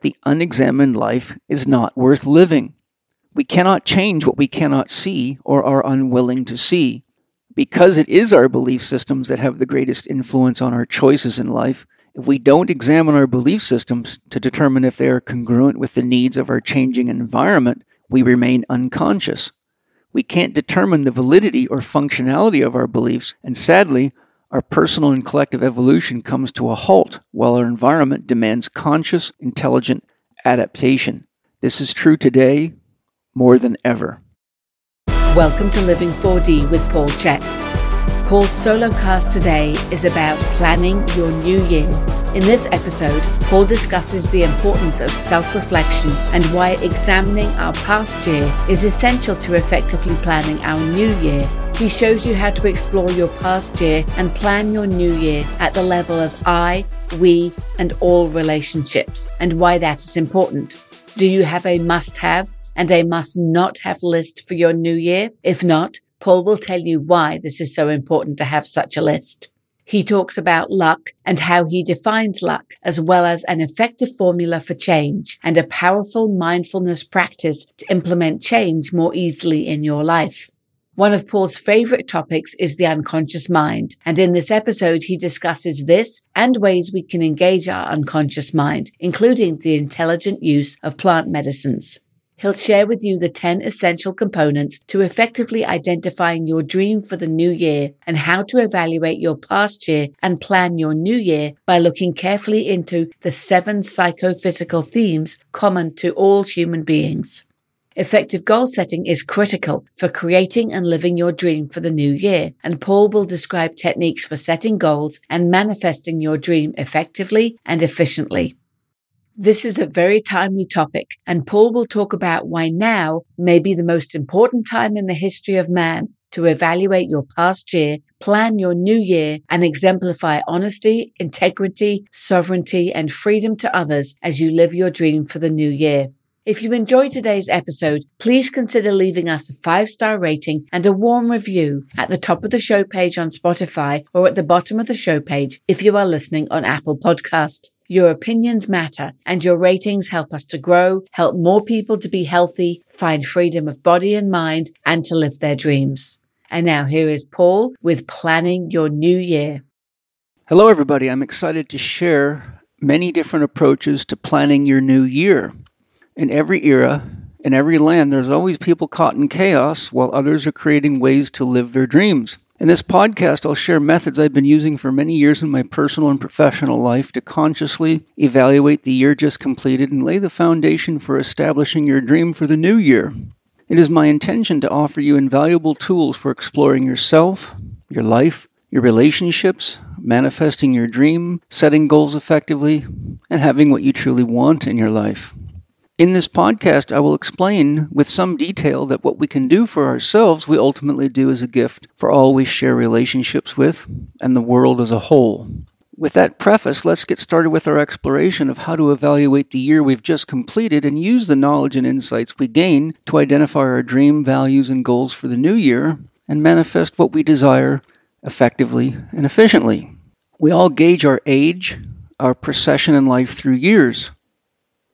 The unexamined life is not worth living. We cannot change what we cannot see or are unwilling to see. Because it is our belief systems that have the greatest influence on our choices in life, if we don't examine our belief systems to determine if they are congruent with the needs of our changing environment, we remain unconscious. We can't determine the validity or functionality of our beliefs, and sadly, our personal and collective evolution comes to a halt while our environment demands conscious, intelligent adaptation. This is true today more than ever. Welcome to Living 4D with Paul Chek. Paul's solo cast today is about planning your new year. In this episode, Paul discusses the importance of self reflection and why examining our past year is essential to effectively planning our new year he shows you how to explore your past year and plan your new year at the level of I, we, and all relationships, and why that is important. Do you have a must have and a must not have list for your new year? If not, Paul will tell you why this is so important to have such a list. He talks about luck and how he defines luck, as well as an effective formula for change and a powerful mindfulness practice to implement change more easily in your life. One of Paul's favorite topics is the unconscious mind. And in this episode, he discusses this and ways we can engage our unconscious mind, including the intelligent use of plant medicines. He'll share with you the 10 essential components to effectively identifying your dream for the new year and how to evaluate your past year and plan your new year by looking carefully into the seven psychophysical themes common to all human beings. Effective goal setting is critical for creating and living your dream for the new year, and Paul will describe techniques for setting goals and manifesting your dream effectively and efficiently. This is a very timely topic, and Paul will talk about why now may be the most important time in the history of man to evaluate your past year, plan your new year, and exemplify honesty, integrity, sovereignty, and freedom to others as you live your dream for the new year. If you enjoyed today's episode, please consider leaving us a five star rating and a warm review at the top of the show page on Spotify or at the bottom of the show page if you are listening on Apple Podcast. Your opinions matter and your ratings help us to grow, help more people to be healthy, find freedom of body and mind, and to live their dreams. And now here is Paul with planning your new year. Hello, everybody. I'm excited to share many different approaches to planning your new year. In every era, in every land, there's always people caught in chaos while others are creating ways to live their dreams. In this podcast, I'll share methods I've been using for many years in my personal and professional life to consciously evaluate the year just completed and lay the foundation for establishing your dream for the new year. It is my intention to offer you invaluable tools for exploring yourself, your life, your relationships, manifesting your dream, setting goals effectively, and having what you truly want in your life. In this podcast, I will explain with some detail that what we can do for ourselves, we ultimately do as a gift for all we share relationships with and the world as a whole. With that preface, let's get started with our exploration of how to evaluate the year we've just completed and use the knowledge and insights we gain to identify our dream values and goals for the new year and manifest what we desire effectively and efficiently. We all gauge our age, our procession in life through years.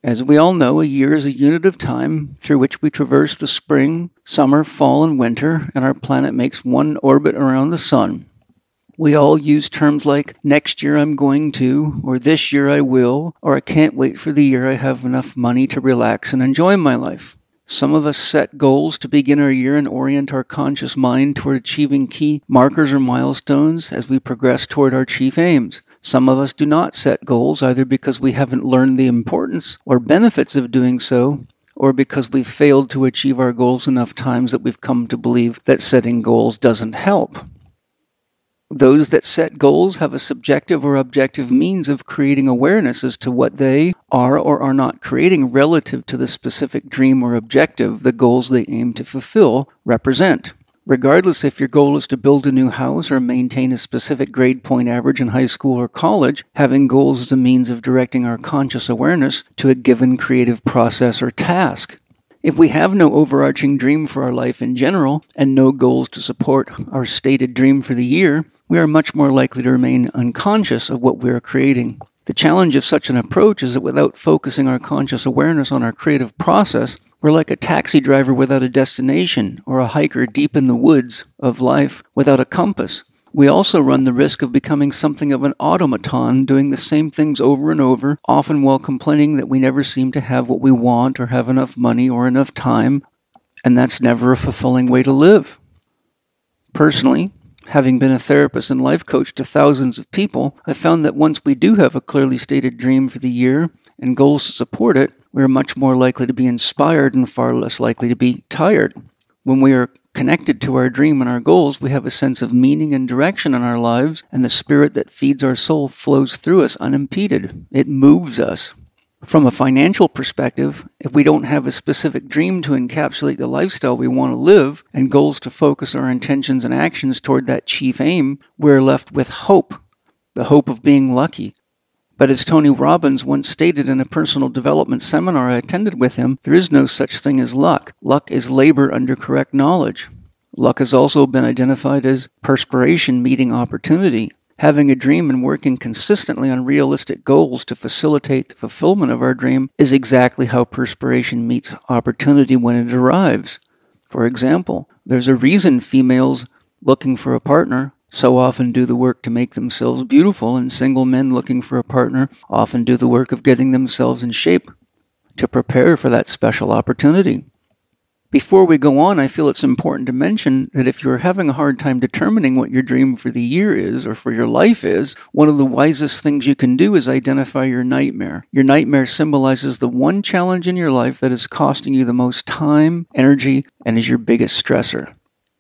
As we all know, a year is a unit of time through which we traverse the spring, summer, fall, and winter, and our planet makes one orbit around the sun. We all use terms like next year I'm going to, or this year I will, or I can't wait for the year I have enough money to relax and enjoy my life. Some of us set goals to begin our year and orient our conscious mind toward achieving key markers or milestones as we progress toward our chief aims. Some of us do not set goals either because we haven't learned the importance or benefits of doing so, or because we've failed to achieve our goals enough times that we've come to believe that setting goals doesn't help. Those that set goals have a subjective or objective means of creating awareness as to what they are or are not creating relative to the specific dream or objective the goals they aim to fulfill represent. Regardless if your goal is to build a new house or maintain a specific grade point average in high school or college, having goals is a means of directing our conscious awareness to a given creative process or task. If we have no overarching dream for our life in general and no goals to support our stated dream for the year, we are much more likely to remain unconscious of what we are creating. The challenge of such an approach is that without focusing our conscious awareness on our creative process, we're like a taxi driver without a destination or a hiker deep in the woods of life without a compass. We also run the risk of becoming something of an automaton, doing the same things over and over, often while complaining that we never seem to have what we want or have enough money or enough time, and that's never a fulfilling way to live. Personally, Having been a therapist and life coach to thousands of people, I found that once we do have a clearly stated dream for the year and goals to support it, we are much more likely to be inspired and far less likely to be tired. When we are connected to our dream and our goals, we have a sense of meaning and direction in our lives, and the spirit that feeds our soul flows through us unimpeded. It moves us. From a financial perspective, if we don't have a specific dream to encapsulate the lifestyle we want to live and goals to focus our intentions and actions toward that chief aim, we're left with hope, the hope of being lucky. But as Tony Robbins once stated in a personal development seminar I attended with him, there is no such thing as luck. Luck is labor under correct knowledge. Luck has also been identified as perspiration meeting opportunity. Having a dream and working consistently on realistic goals to facilitate the fulfillment of our dream is exactly how perspiration meets opportunity when it arrives. For example, there's a reason females looking for a partner so often do the work to make themselves beautiful, and single men looking for a partner often do the work of getting themselves in shape to prepare for that special opportunity. Before we go on, I feel it's important to mention that if you're having a hard time determining what your dream for the year is or for your life is, one of the wisest things you can do is identify your nightmare. Your nightmare symbolizes the one challenge in your life that is costing you the most time, energy, and is your biggest stressor.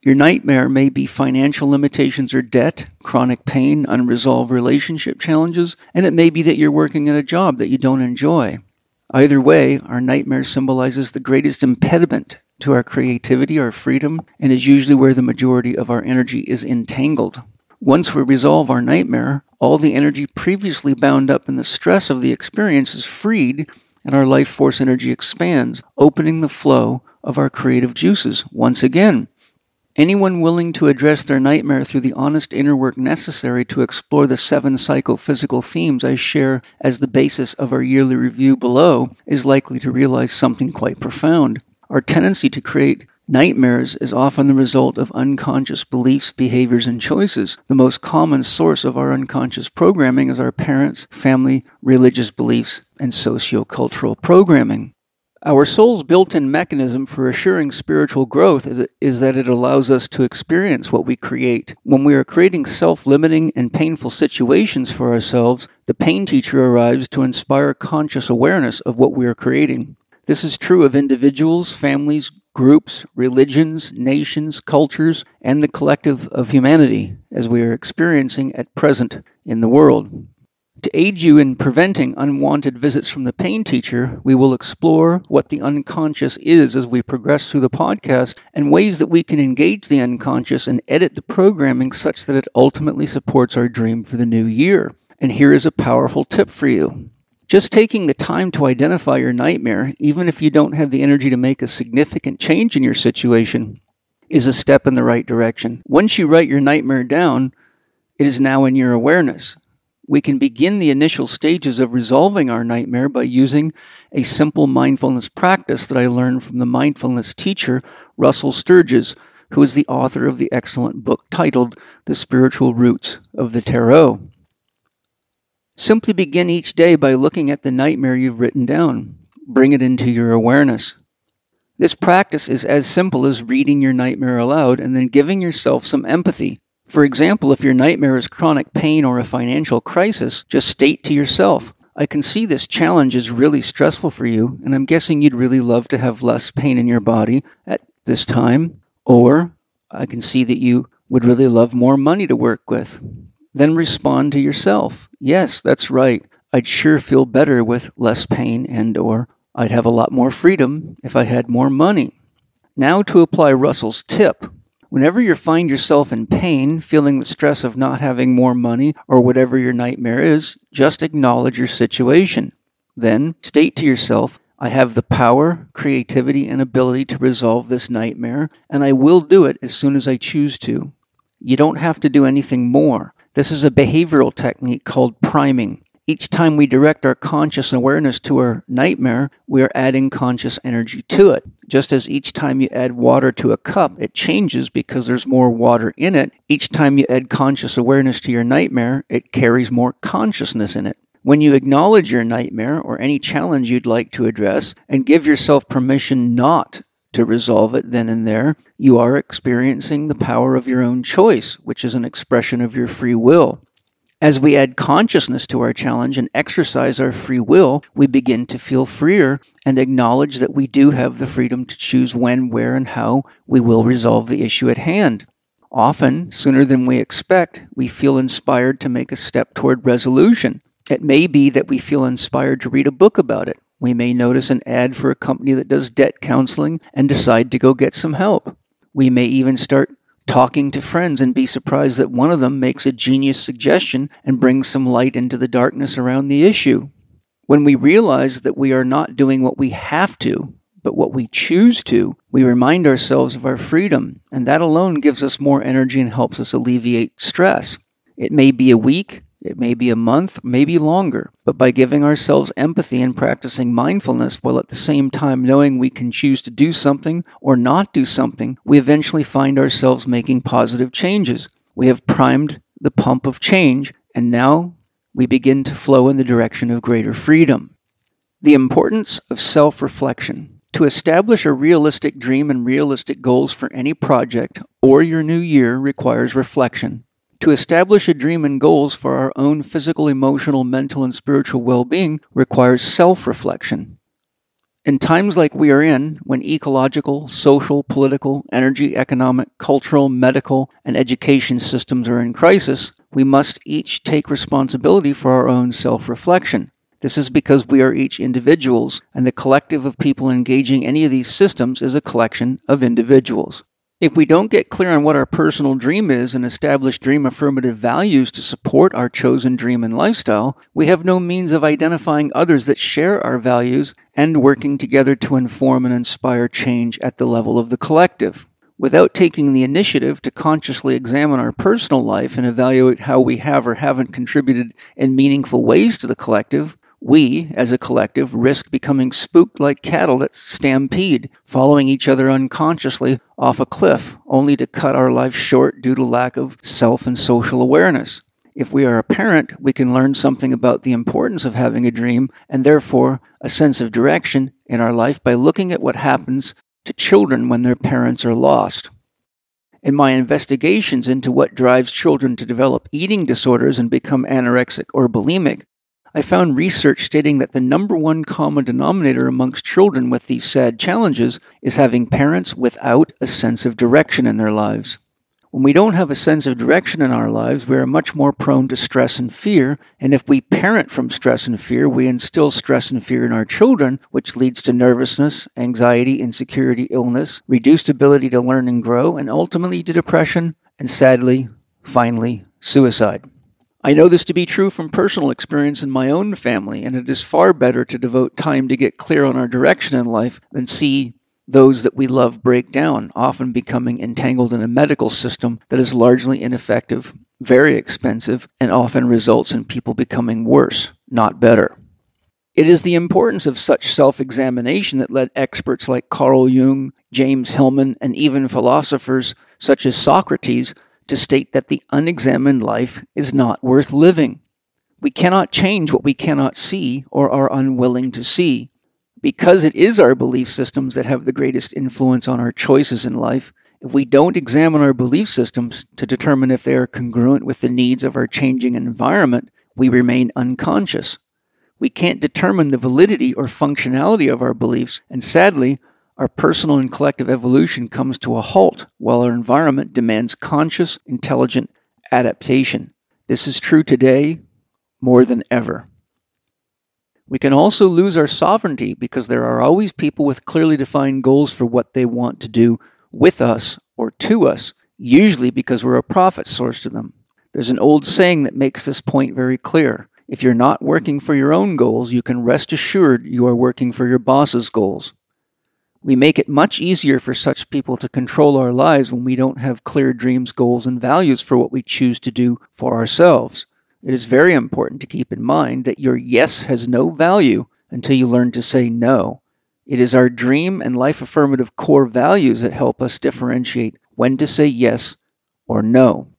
Your nightmare may be financial limitations or debt, chronic pain, unresolved relationship challenges, and it may be that you're working at a job that you don't enjoy. Either way, our nightmare symbolizes the greatest impediment to our creativity, our freedom, and is usually where the majority of our energy is entangled. Once we resolve our nightmare, all the energy previously bound up in the stress of the experience is freed, and our life force energy expands, opening the flow of our creative juices once again. Anyone willing to address their nightmare through the honest inner work necessary to explore the seven psychophysical themes I share as the basis of our yearly review below is likely to realize something quite profound. Our tendency to create nightmares is often the result of unconscious beliefs, behaviors, and choices. The most common source of our unconscious programming is our parents, family, religious beliefs, and sociocultural programming. Our soul's built in mechanism for assuring spiritual growth is, is, that it allows us to experience what we create. When we are creating self limiting and painful situations for ourselves, the pain teacher arrives to inspire conscious awareness of what we are creating. This is true of individuals, families, groups, religions, nations, cultures, and the collective of humanity as we are experiencing at present in the world. To aid you in preventing unwanted visits from the pain teacher, we will explore what the unconscious is as we progress through the podcast and ways that we can engage the unconscious and edit the programming such that it ultimately supports our dream for the new year. And here is a powerful tip for you. Just taking the time to identify your nightmare, even if you don't have the energy to make a significant change in your situation, is a step in the right direction. Once you write your nightmare down, it is now in your awareness. We can begin the initial stages of resolving our nightmare by using a simple mindfulness practice that I learned from the mindfulness teacher, Russell Sturges, who is the author of the excellent book titled The Spiritual Roots of the Tarot. Simply begin each day by looking at the nightmare you've written down. Bring it into your awareness. This practice is as simple as reading your nightmare aloud and then giving yourself some empathy. For example, if your nightmare is chronic pain or a financial crisis, just state to yourself, I can see this challenge is really stressful for you, and I'm guessing you'd really love to have less pain in your body at this time. Or I can see that you would really love more money to work with. Then respond to yourself. Yes, that's right. I'd sure feel better with less pain and or I'd have a lot more freedom if I had more money. Now to apply Russell's tip. Whenever you find yourself in pain, feeling the stress of not having more money, or whatever your nightmare is, just acknowledge your situation. Then state to yourself, I have the power, creativity, and ability to resolve this nightmare, and I will do it as soon as I choose to. You don't have to do anything more. This is a behavioral technique called priming. Each time we direct our conscious awareness to our nightmare, we are adding conscious energy to it. Just as each time you add water to a cup, it changes because there's more water in it. Each time you add conscious awareness to your nightmare, it carries more consciousness in it. When you acknowledge your nightmare or any challenge you'd like to address and give yourself permission not to resolve it then and there, you are experiencing the power of your own choice, which is an expression of your free will. As we add consciousness to our challenge and exercise our free will, we begin to feel freer and acknowledge that we do have the freedom to choose when, where, and how we will resolve the issue at hand. Often, sooner than we expect, we feel inspired to make a step toward resolution. It may be that we feel inspired to read a book about it. We may notice an ad for a company that does debt counseling and decide to go get some help. We may even start talking to friends and be surprised that one of them makes a genius suggestion and brings some light into the darkness around the issue. When we realize that we are not doing what we have to, but what we choose to, we remind ourselves of our freedom, and that alone gives us more energy and helps us alleviate stress. It may be a week, it may be a month, maybe longer, but by giving ourselves empathy and practicing mindfulness while at the same time knowing we can choose to do something or not do something, we eventually find ourselves making positive changes. We have primed the pump of change, and now we begin to flow in the direction of greater freedom. The importance of self reflection. To establish a realistic dream and realistic goals for any project or your new year requires reflection. To establish a dream and goals for our own physical, emotional, mental, and spiritual well being requires self reflection. In times like we are in, when ecological, social, political, energy, economic, cultural, medical, and education systems are in crisis, we must each take responsibility for our own self reflection. This is because we are each individuals, and the collective of people engaging any of these systems is a collection of individuals. If we don't get clear on what our personal dream is and establish dream affirmative values to support our chosen dream and lifestyle, we have no means of identifying others that share our values and working together to inform and inspire change at the level of the collective. Without taking the initiative to consciously examine our personal life and evaluate how we have or haven't contributed in meaningful ways to the collective, we, as a collective, risk becoming spooked like cattle that stampede, following each other unconsciously off a cliff, only to cut our life short due to lack of self and social awareness. If we are a parent, we can learn something about the importance of having a dream and therefore a sense of direction in our life by looking at what happens to children when their parents are lost. In my investigations into what drives children to develop eating disorders and become anorexic or bulimic, I found research stating that the number one common denominator amongst children with these sad challenges is having parents without a sense of direction in their lives. When we don't have a sense of direction in our lives, we are much more prone to stress and fear. And if we parent from stress and fear, we instill stress and fear in our children, which leads to nervousness, anxiety, insecurity, illness, reduced ability to learn and grow, and ultimately to depression, and sadly, finally, suicide. I know this to be true from personal experience in my own family, and it is far better to devote time to get clear on our direction in life than see those that we love break down, often becoming entangled in a medical system that is largely ineffective, very expensive, and often results in people becoming worse, not better. It is the importance of such self examination that led experts like Carl Jung, James Hillman, and even philosophers such as Socrates to state that the unexamined life is not worth living. We cannot change what we cannot see or are unwilling to see. Because it is our belief systems that have the greatest influence on our choices in life, if we don't examine our belief systems to determine if they are congruent with the needs of our changing environment, we remain unconscious. We can't determine the validity or functionality of our beliefs, and sadly, our personal and collective evolution comes to a halt while our environment demands conscious, intelligent adaptation. This is true today more than ever. We can also lose our sovereignty because there are always people with clearly defined goals for what they want to do with us or to us, usually because we're a profit source to them. There's an old saying that makes this point very clear. If you're not working for your own goals, you can rest assured you are working for your boss's goals. We make it much easier for such people to control our lives when we don't have clear dreams, goals, and values for what we choose to do for ourselves. it is very important to keep in mind that your yes has no value until you learn to say no. It is our dream and life affirmative core values that help us differentiate when to say yes or no.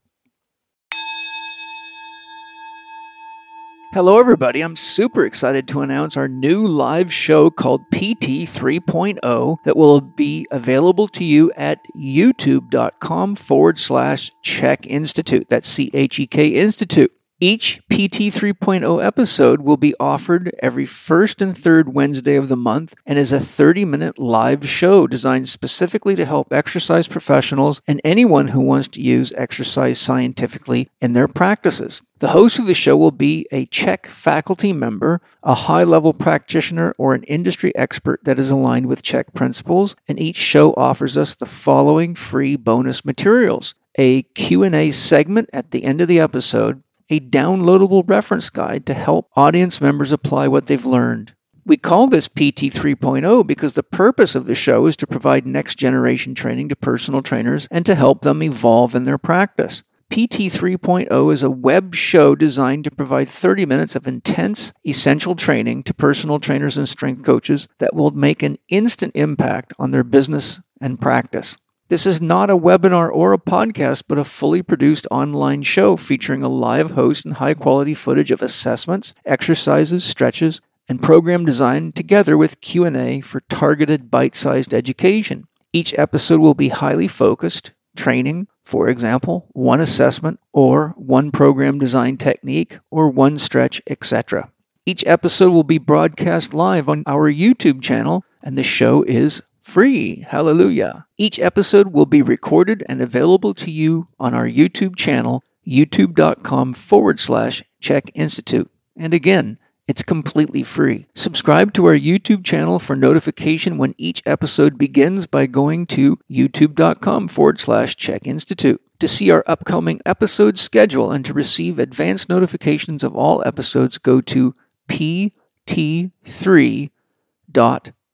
Hello, everybody. I'm super excited to announce our new live show called PT 3.0 that will be available to you at youtube.com forward slash Chek Institute. That's C H E K Institute. Each PT 3.0 episode will be offered every first and third Wednesday of the month and is a 30 minute live show designed specifically to help exercise professionals and anyone who wants to use exercise scientifically in their practices. The host of the show will be a Chek faculty member, a high level practitioner, or an industry expert that is aligned with Chek principles, and each show offers us the following free bonus materials a Q&A segment at the end of the episode a downloadable reference guide to help audience members apply what they've learned. We call this PT 3.0 because the purpose of the show is to provide next generation training to personal trainers and to help them evolve in their practice. PT 3.0 is a web show designed to provide 30 minutes of intense, essential training to personal trainers and strength coaches that will make an instant impact on their business and practice. This is not a webinar or a podcast, but a fully produced online show featuring a live host and high quality footage of assessments, exercises, stretches, and program design together with Q&A for targeted bite-sized education. Each episode will be highly focused, training, for example, one assessment or one program design technique or one stretch, etc. Each episode will be broadcast live on our YouTube channel and the show is free. Hallelujah. Each episode will be recorded and available to you on our YouTube channel, youtube.com forward slash Chek Institute. And again, it's completely free. Subscribe to our YouTube channel for notification when each episode begins by going to youtube.com forward slash Chek Institute. To see our upcoming episode schedule and to receive advance notifications of all episodes, go to pt3.com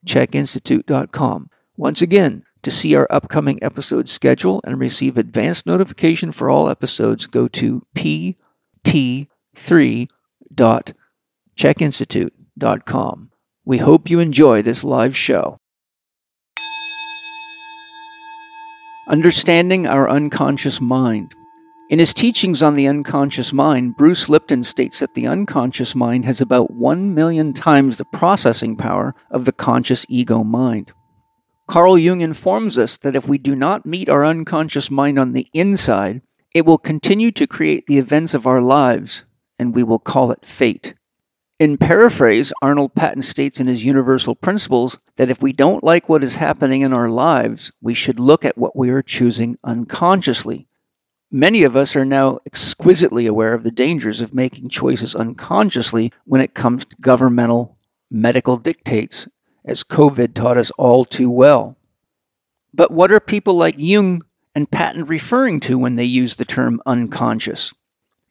chekinstitute.com. Once again, to see our upcoming episode schedule and receive advance notification for all episodes, go to pt3.chekinstitute.com. We hope you enjoy this live show. Understanding our unconscious mind. In his teachings on the unconscious mind, Bruce Lipton states that the unconscious mind has about 1 million times the processing power of the conscious ego mind. Carl Jung informs us that if we do not meet our unconscious mind on the inside, it will continue to create the events of our lives, and we will call it fate. In paraphrase, Arnold Patent states in his Universal Principles that if we don't like what is happening in our lives, we should look at what we are choosing unconsciously Many of us are now exquisitely aware of the dangers of making choices unconsciously when it comes to governmental medical dictates, as COVID taught us all too well. But what are people like Jung and Patent referring to when they use the term unconscious?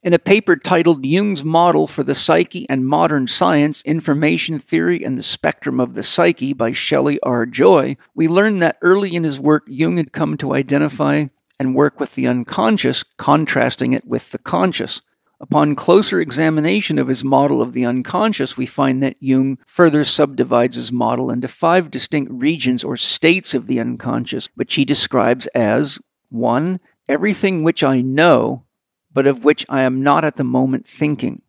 In a paper titled Jung's Model for the Psyche and Modern Science Information Theory and the Spectrum of the Psyche by Shelley R. Joy, we learn that early in his work, Jung had come to identify and work with the unconscious, contrasting it with the conscious. Upon closer examination of his model of the unconscious, we find that Jung further subdivides his model into five distinct regions or states of the unconscious, which he describes as 1. Everything which I know, but of which I am not at the moment thinking.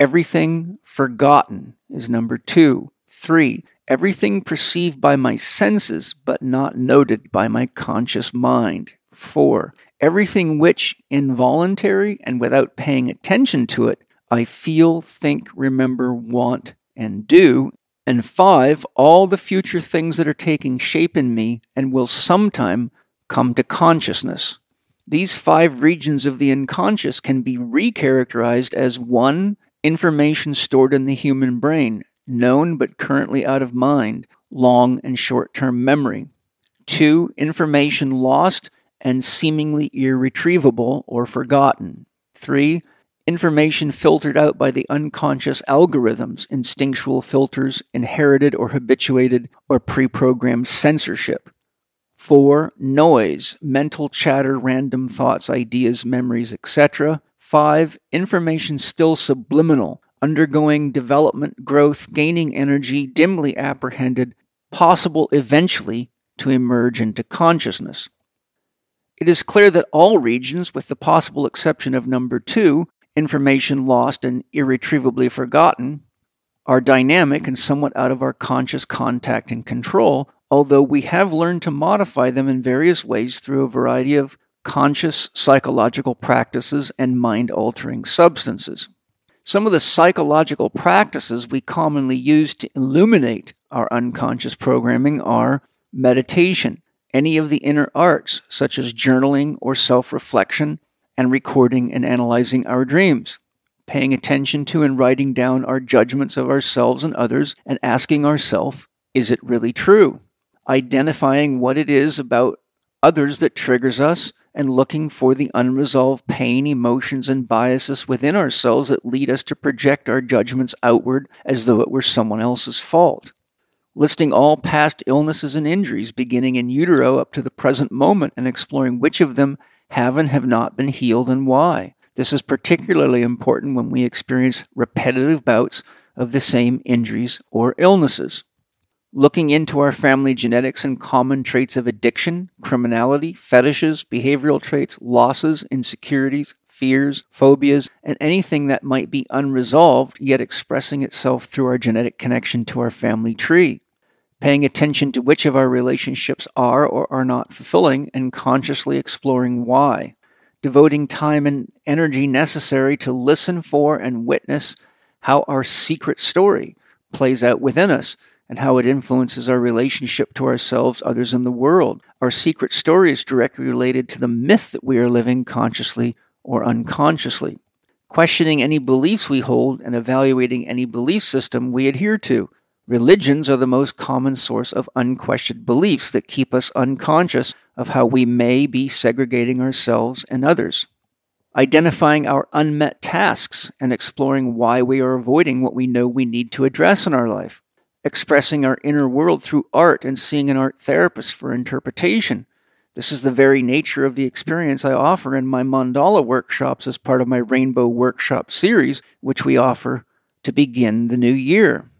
Everything forgotten is number 2. 3. Everything perceived by my senses, but not noted by my conscious mind. 4. Everything which, involuntary and without paying attention to it, I feel, think, remember, want, and do. And 5. All the future things that are taking shape in me and will sometime come to consciousness. These five regions of the unconscious can be recharacterized as 1. Information stored in the human brain, known but currently out of mind, long and short term memory. 2. Information lost and seemingly irretrievable or forgotten. Three, information filtered out by the unconscious algorithms, instinctual filters, inherited or habituated or pre programmed censorship. Four, noise, mental chatter, random thoughts, ideas, memories, etc. Five, information still subliminal, undergoing development, growth, gaining energy, dimly apprehended, possible eventually to emerge into consciousness. It is clear that all regions, with the possible exception of number two, information lost and irretrievably forgotten, are dynamic and somewhat out of our conscious contact and control, although we have learned to modify them in various ways through a variety of conscious psychological practices and mind altering substances. Some of the psychological practices we commonly use to illuminate our unconscious programming are meditation, any of the inner arts, such as journaling or self reflection, and recording and analyzing our dreams, paying attention to and writing down our judgments of ourselves and others, and asking ourselves, is it really true? Identifying what it is about others that triggers us and looking for the unresolved pain, emotions, and biases within ourselves that lead us to project our judgments outward as though it were someone else's fault. Listing all past illnesses and injuries beginning in utero up to the present moment and exploring which of them have and have not been healed and why. This is particularly important when we experience repetitive bouts of the same injuries or illnesses looking into our family genetics and common traits of addiction, criminality, fetishes, behavioral traits, losses, insecurities, fears, phobias, and anything that might be unresolved yet expressing itself through our genetic connection to our family tree. Paying attention to which of our relationships are or are not fulfilling and consciously exploring why. Devoting time and energy necessary to listen for and witness how our secret story plays out within us and how it influences our relationship to ourselves, others, and the world. Our secret story is directly related to the myth that we are living consciously or unconsciously. Questioning any beliefs we hold and evaluating any belief system we adhere to. Religions are the most common source of unquestioned beliefs that keep us unconscious of how we may be segregating ourselves and others. Identifying our unmet tasks and exploring why we are avoiding what we know we need to address in our life expressing our inner world through art and seeing an art therapist for interpretation. This is the very nature of the experience I offer in my mandala workshops as part of my Rainbow Workshop series, which we offer to begin the new year.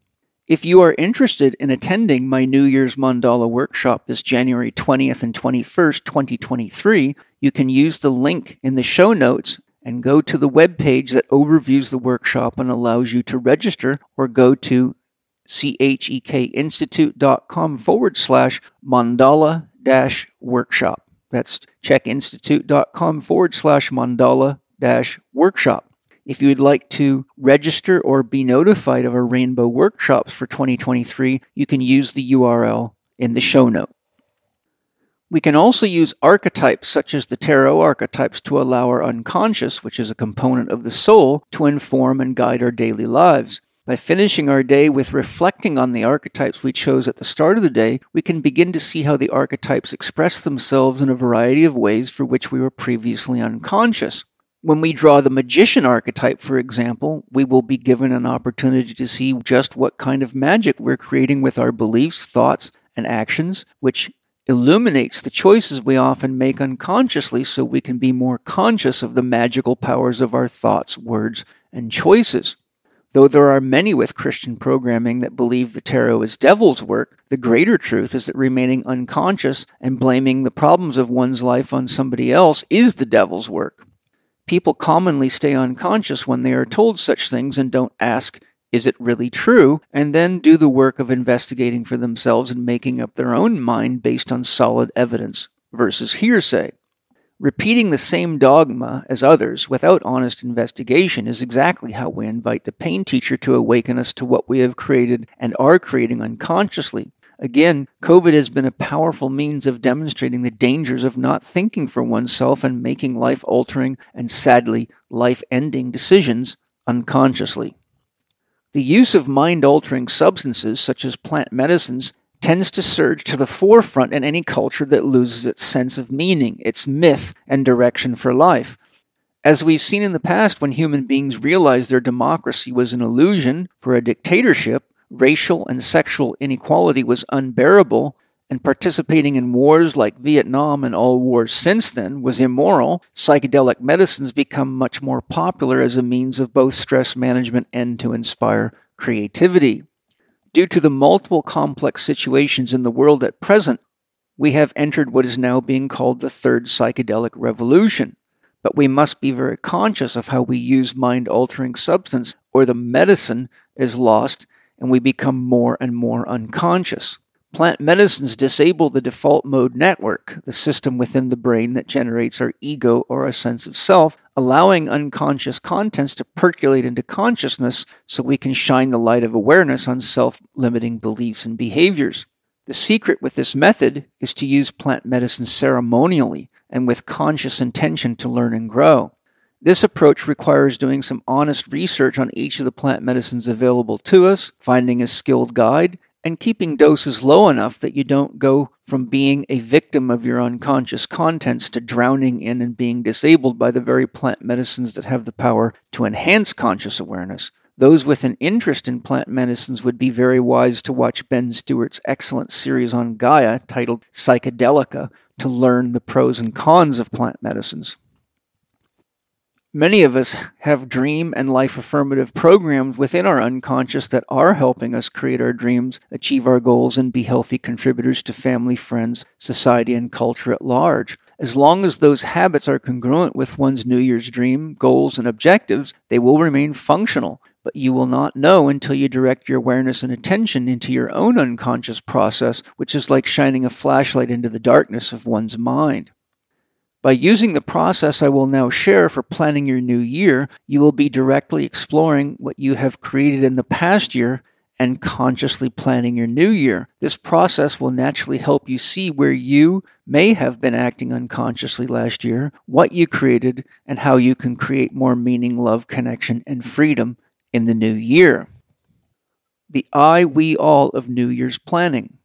If you are interested in attending my New Year's Mandala workshop this January 20th and 21st, 2023, you can use the link in the show notes and go to the web page that overviews the workshop and allows you to register or go to chekinstitute.com forward slash mandala dash workshop. That's chekinstitute.com forward slash mandala dash workshop. If you would like to register or be notified of our rainbow workshops for 2023, you can use the URL in the show note. We can also use archetypes such as the tarot archetypes to allow our unconscious, which is a component of the soul, to inform and guide our daily lives. By finishing our day with reflecting on the archetypes we chose at the start of the day, we can begin to see how the archetypes express themselves in a variety of ways for which we were previously unconscious. When we draw the magician archetype, for example, we will be given an opportunity to see just what kind of magic we're creating with our beliefs, thoughts, and actions, which illuminates the choices we often make unconsciously so we can be more conscious of the magical powers of our thoughts, words, and choices. Though there are many with Christian programming that believe the tarot is devil's work, the greater truth is that remaining unconscious and blaming the problems of one's life on somebody else is the devil's work. People commonly stay unconscious when they are told such things and don't ask, is it really true? And then do the work of investigating for themselves and making up their own mind based on solid evidence versus hearsay. Repeating the same dogma as others without honest investigation is exactly how we invite the pain teacher to awaken us to what we have created and are creating unconsciously. Again, COVID has been a powerful means of demonstrating the dangers of not thinking for oneself and making life altering and sadly life ending decisions unconsciously. The use of mind altering substances, such as plant medicines, tends to surge to the forefront in any culture that loses its sense of meaning, its myth, and direction for life. As we've seen in the past, when human beings realized their democracy was an illusion for a dictatorship, racial and sexual inequality was unbearable, and participating in wars like Vietnam and all wars since then was immoral, psychedelic medicines become much more popular as a means of both stress management and to inspire creativity. Due to the multiple complex situations in the world at present, we have entered what is now being called the third psychedelic revolution. But we must be very conscious of how we use mind altering substance, or the medicine is lost and we become more and more unconscious. Plant medicines disable the default mode network, the system within the brain that generates our ego or a sense of self, allowing unconscious contents to percolate into consciousness so we can shine the light of awareness on self limiting beliefs and behaviors. The secret with this method is to use plant medicine ceremonially and with conscious intention to learn and grow. This approach requires doing some honest research on each of the plant medicines available to us, finding a skilled guide, and keeping doses low enough that you don't go from being a victim of your unconscious contents to drowning in and being disabled by the very plant medicines that have the power to enhance conscious awareness. Those with an interest in plant medicines would be very wise to watch Ben Stewart's excellent series on Gaia titled Psychedelica to learn the pros and cons of plant medicines. Many of us have dream and life affirmative programs within our unconscious that are helping us create our dreams, achieve our goals, and be healthy contributors to family, friends, society, and culture at large. As long as those habits are congruent with one's New Year's dream, goals, and objectives, they will remain functional. But you will not know until you direct your awareness and attention into your own unconscious process, which is like shining a flashlight into the darkness of one's mind. By using the process I will now share for planning your new year, you will be directly exploring what you have created in the past year and consciously planning your new year. This process will naturally help you see where you may have been acting unconsciously last year, what you created, and how you can create more meaning, love, connection, and freedom in the new year. The I, we, all of New Year's planning.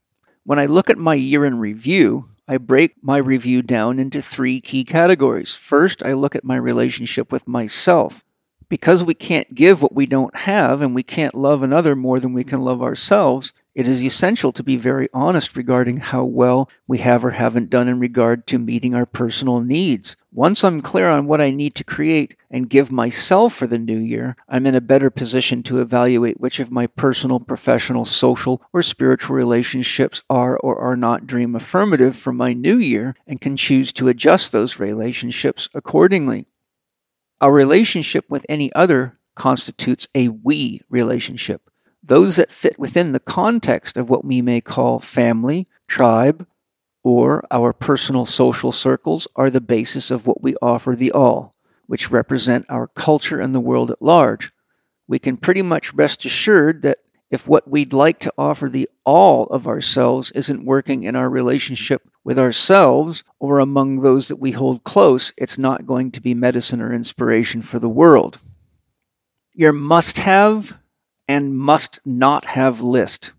When I look at my year in review, I break my review down into three key categories. First, I look at my relationship with myself. Because we can't give what we don't have and we can't love another more than we can love ourselves, it is essential to be very honest regarding how well we have or haven't done in regard to meeting our personal needs. Once I'm clear on what I need to create and give myself for the new year, I'm in a better position to evaluate which of my personal, professional, social, or spiritual relationships are or are not dream affirmative for my new year and can choose to adjust those relationships accordingly. Our relationship with any other constitutes a we relationship those that fit within the context of what we may call family, tribe, or our personal social circles are the basis of what we offer the all, which represent our culture and the world at large. We can pretty much rest assured that if what we'd like to offer the all of ourselves isn't working in our relationship with ourselves or among those that we hold close, it's not going to be medicine or inspiration for the world. Your must have and must not have list.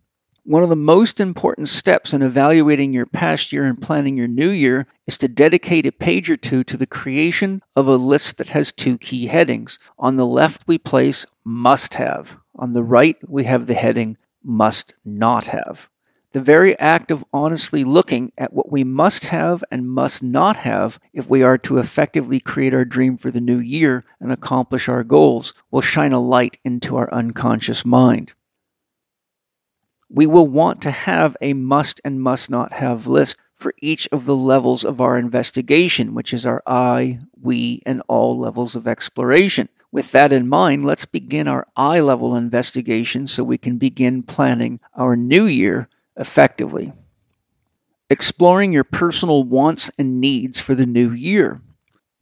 One of the most important steps in evaluating your past year and planning your new year is to dedicate a page or two to the creation of a list that has two key headings. On the left, we place must have. On the right, we have the heading must not have. The very act of honestly looking at what we must have and must not have if we are to effectively create our dream for the new year and accomplish our goals will shine a light into our unconscious mind. We will want to have a must and must not have list for each of the levels of our investigation, which is our I, we, and all levels of exploration. With that in mind, let's begin our I level investigation so we can begin planning our new year effectively. Exploring your personal wants and needs for the new year.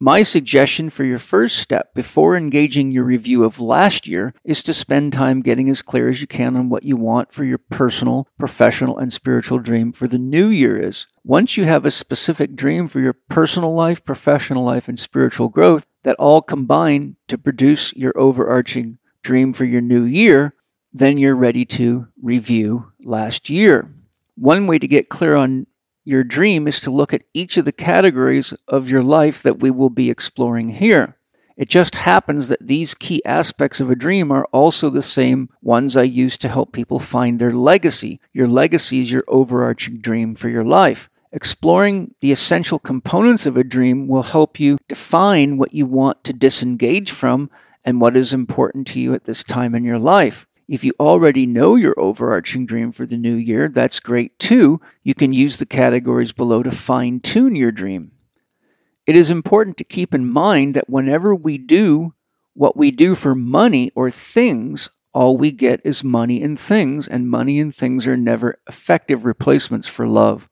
My suggestion for your first step before engaging your review of last year is to spend time getting as clear as you can on what you want for your personal, professional, and spiritual dream for the new year is. Once you have a specific dream for your personal life, professional life, and spiritual growth that all combine to produce your overarching dream for your new year, then you're ready to review last year. One way to get clear on your dream is to look at each of the categories of your life that we will be exploring here. It just happens that these key aspects of a dream are also the same ones I use to help people find their legacy. Your legacy is your overarching dream for your life. Exploring the essential components of a dream will help you define what you want to disengage from and what is important to you at this time in your life. If you already know your overarching dream for the new year, that's great too. You can use the categories below to fine tune your dream. It is important to keep in mind that whenever we do what we do for money or things, all we get is money and things, and money and things are never effective replacements for love.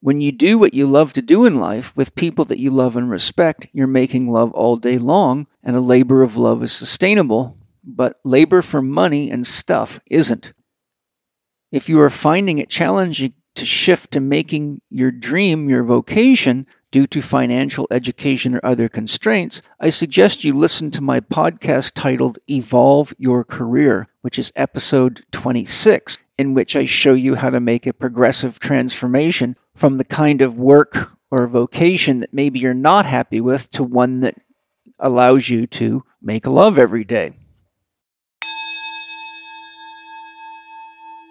When you do what you love to do in life with people that you love and respect, you're making love all day long, and a labor of love is sustainable, but labor for money and stuff isn't. If you are finding it challenging to shift to making your dream your vocation due to financial, education, or other constraints, I suggest you listen to my podcast titled Evolve Your Career, which is episode 26, in which I show you how to make a progressive transformation from the kind of work or vocation that maybe you're not happy with to one that allows you to make love every day.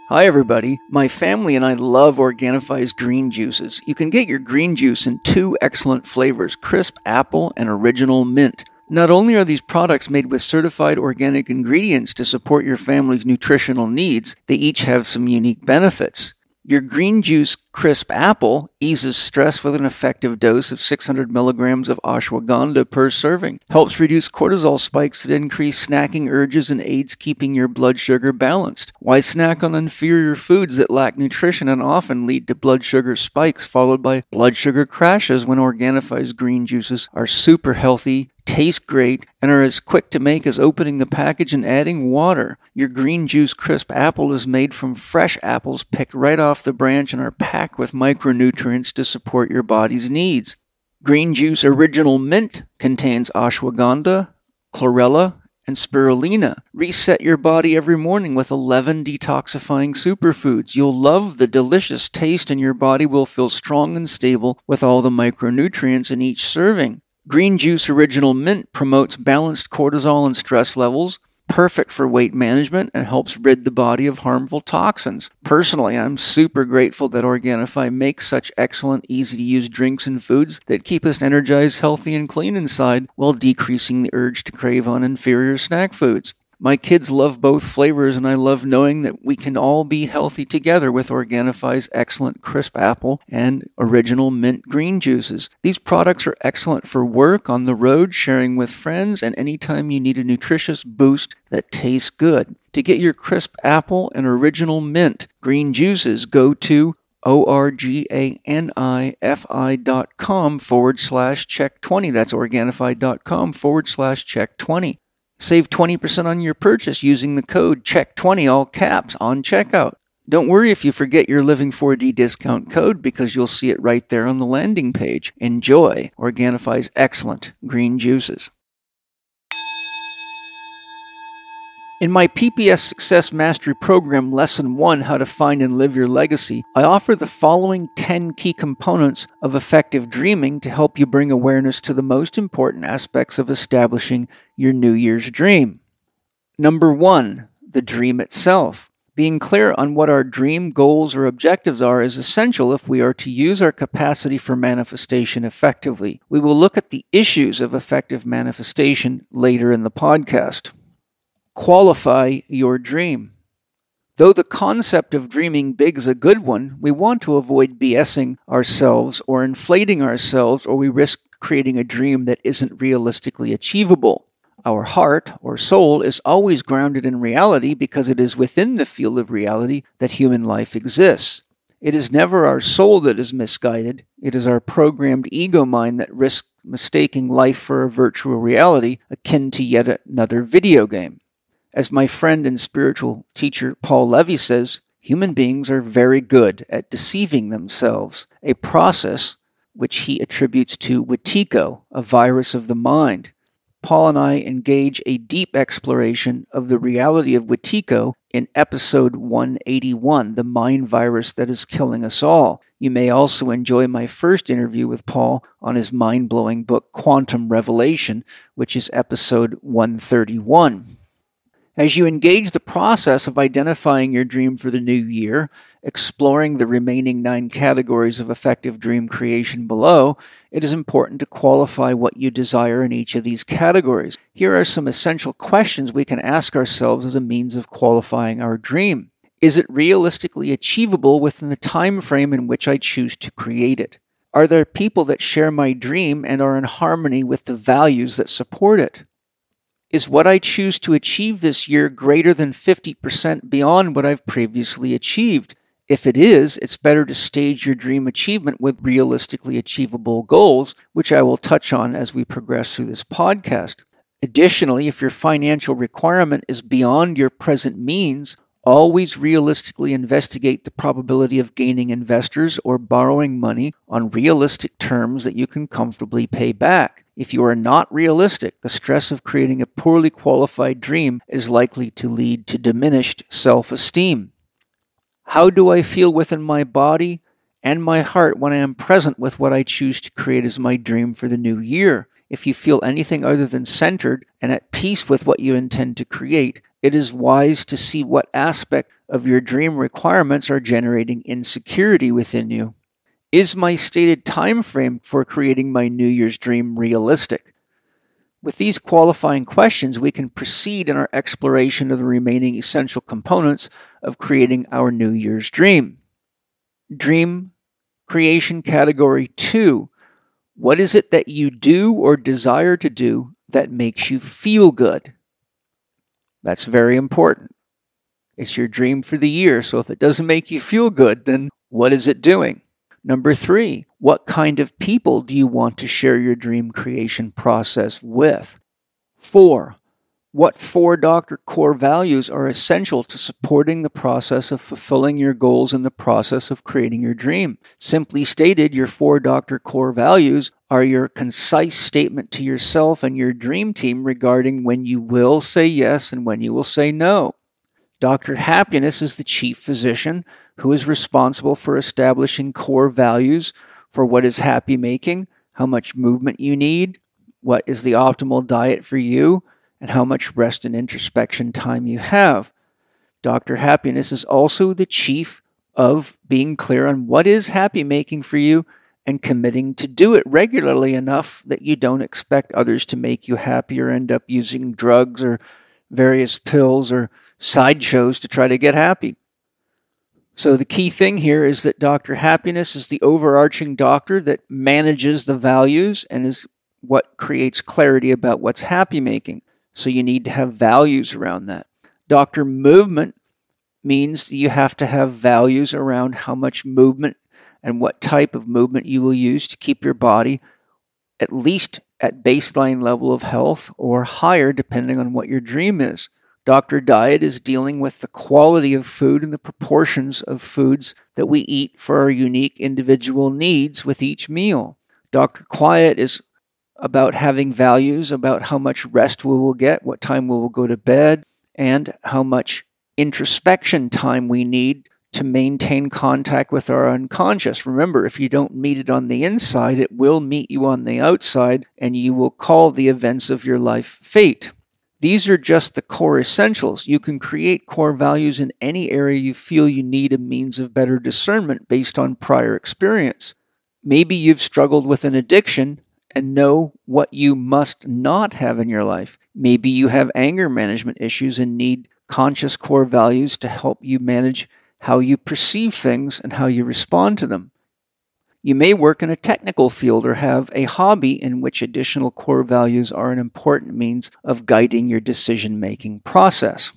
Hi, everybody. My family and I love Organifi's green juices. You can get your green juice in two excellent flavors crisp apple and original mint. Not only are these products made with certified organic ingredients to support your family's nutritional needs, they each have some unique benefits. Your green juice crisp apple eases stress with an effective dose of 600 milligrams of ashwagandha per serving, helps reduce cortisol spikes that increase snacking urges and aids keeping your blood sugar balanced. Why snack on inferior foods that lack nutrition and often lead to blood sugar spikes followed by blood sugar crashes when Organifi's green juices are super healthy, taste great, and are as quick to make as opening the package and adding water. Your green juice crisp apple is made from fresh apples picked right off the branch and are packed with micronutrients to support your body's needs. Green juice original mint contains ashwagandha, chlorella, and spirulina. Reset your body every morning with 11 detoxifying superfoods. You'll love the delicious taste, and your body will feel strong and stable with all the micronutrients in each serving. Green Juice Original Mint promotes balanced cortisol and stress levels, perfect for weight management, and helps rid the body of harmful toxins. Personally, I'm super grateful that Organifi makes such excellent, easy to use drinks and foods that keep us energized, healthy, and clean inside while decreasing the urge to crave on inferior snack foods. My kids love both flavors, and I love knowing that we can all be healthy together with Organifi's excellent crisp apple and original mint green juices. These products are excellent for work, on the road, sharing with friends, and anytime you need a nutritious boost that tastes good. To get your crisp apple and original mint green juices, go to O-R-G-A-N-I-F-I dot com forward slash check 20. That's Organifi.com forward slash check 20. Save 20% on your purchase using the code CHEK20 all caps on checkout. Don't worry if you forget your Living 4D discount code because you'll see it right there on the landing page. Enjoy Organifi's excellent green juices. In my PPS Success Mastery Program, Lesson 1 How to Find and Live Your Legacy, I offer the following 10 key components of effective dreaming to help you bring awareness to the most important aspects of establishing your New Year's dream. Number 1 The dream itself. Being clear on what our dream goals or objectives are is essential if we are to use our capacity for manifestation effectively. We will look at the issues of effective manifestation later in the podcast qualify your dream. Though the concept of dreaming big is a good one, we want to avoid BSing ourselves or inflating ourselves, or we risk creating a dream that isn't realistically achievable. Our heart or soul is always grounded in reality because it is within the field of reality that human life exists. It is never our soul that is misguided, it is our programmed ego mind that risks mistaking life for a virtual reality akin to yet another video game. As my friend and spiritual teacher Paul Levy says, human beings are very good at deceiving themselves, a process which he attributes to Wetiko, a virus of the mind. Paul and I engage a deep exploration of the reality of Wetiko in episode 181, The Mind Virus That Is Killing Us All. You may also enjoy my first interview with Paul on his mind blowing book, Quantum Revelation, which is episode 131. As you engage the process of identifying your dream for the new year, exploring the remaining nine categories of effective dream creation below, it is important to qualify what you desire in each of these categories. Here are some essential questions we can ask ourselves as a means of qualifying our dream. Is it realistically achievable within the time frame in which I choose to create it? Are there people that share my dream and are in harmony with the values that support it? Is what I choose to achieve this year greater than 50% beyond what I've previously achieved? If it is, it's better to stage your dream achievement with realistically achievable goals, which I will touch on as we progress through this podcast. Additionally, if your financial requirement is beyond your present means, always realistically investigate the probability of gaining investors or borrowing money on realistic terms that you can comfortably pay back. If you are not realistic, the stress of creating a poorly qualified dream is likely to lead to diminished self esteem. How do I feel within my body and my heart when I am present with what I choose to create as my dream for the new year? If you feel anything other than centered and at peace with what you intend to create, it is wise to see what aspect of your dream requirements are generating insecurity within you. Is my stated time frame for creating my New Year's dream realistic? With these qualifying questions, we can proceed in our exploration of the remaining essential components of creating our New Year's dream. Dream creation category 2. What is it that you do or desire to do that makes you feel good? That's very important. It's your dream for the year, so if it doesn't make you feel good, then what is it doing? Number three, what kind of people do you want to share your dream creation process with? Four, what four doctor core values are essential to supporting the process of fulfilling your goals in the process of creating your dream? Simply stated, your four doctor core values are your concise statement to yourself and your dream team regarding when you will say yes and when you will say no. Dr. Happiness is the chief physician who is responsible for establishing core values for what is happy making, how much movement you need, what is the optimal diet for you, and how much rest and introspection time you have. Dr. Happiness is also the chief of being clear on what is happy making for you and committing to do it regularly enough that you don't expect others to make you happy or end up using drugs or various pills or sideshows to try to get happy. So the key thing here is that Dr. Happiness is the overarching doctor that manages the values and is what creates clarity about what's happy making. So you need to have values around that. Dr. Movement means you have to have values around how much movement and what type of movement you will use to keep your body at least at baseline level of health or higher depending on what your dream is. Dr. Diet is dealing with the quality of food and the proportions of foods that we eat for our unique individual needs with each meal. Dr. Quiet is about having values about how much rest we will get, what time we will go to bed, and how much introspection time we need to maintain contact with our unconscious. Remember, if you don't meet it on the inside, it will meet you on the outside, and you will call the events of your life fate. These are just the core essentials. You can create core values in any area you feel you need a means of better discernment based on prior experience. Maybe you've struggled with an addiction and know what you must not have in your life. Maybe you have anger management issues and need conscious core values to help you manage how you perceive things and how you respond to them. You may work in a technical field or have a hobby in which additional core values are an important means of guiding your decision making process.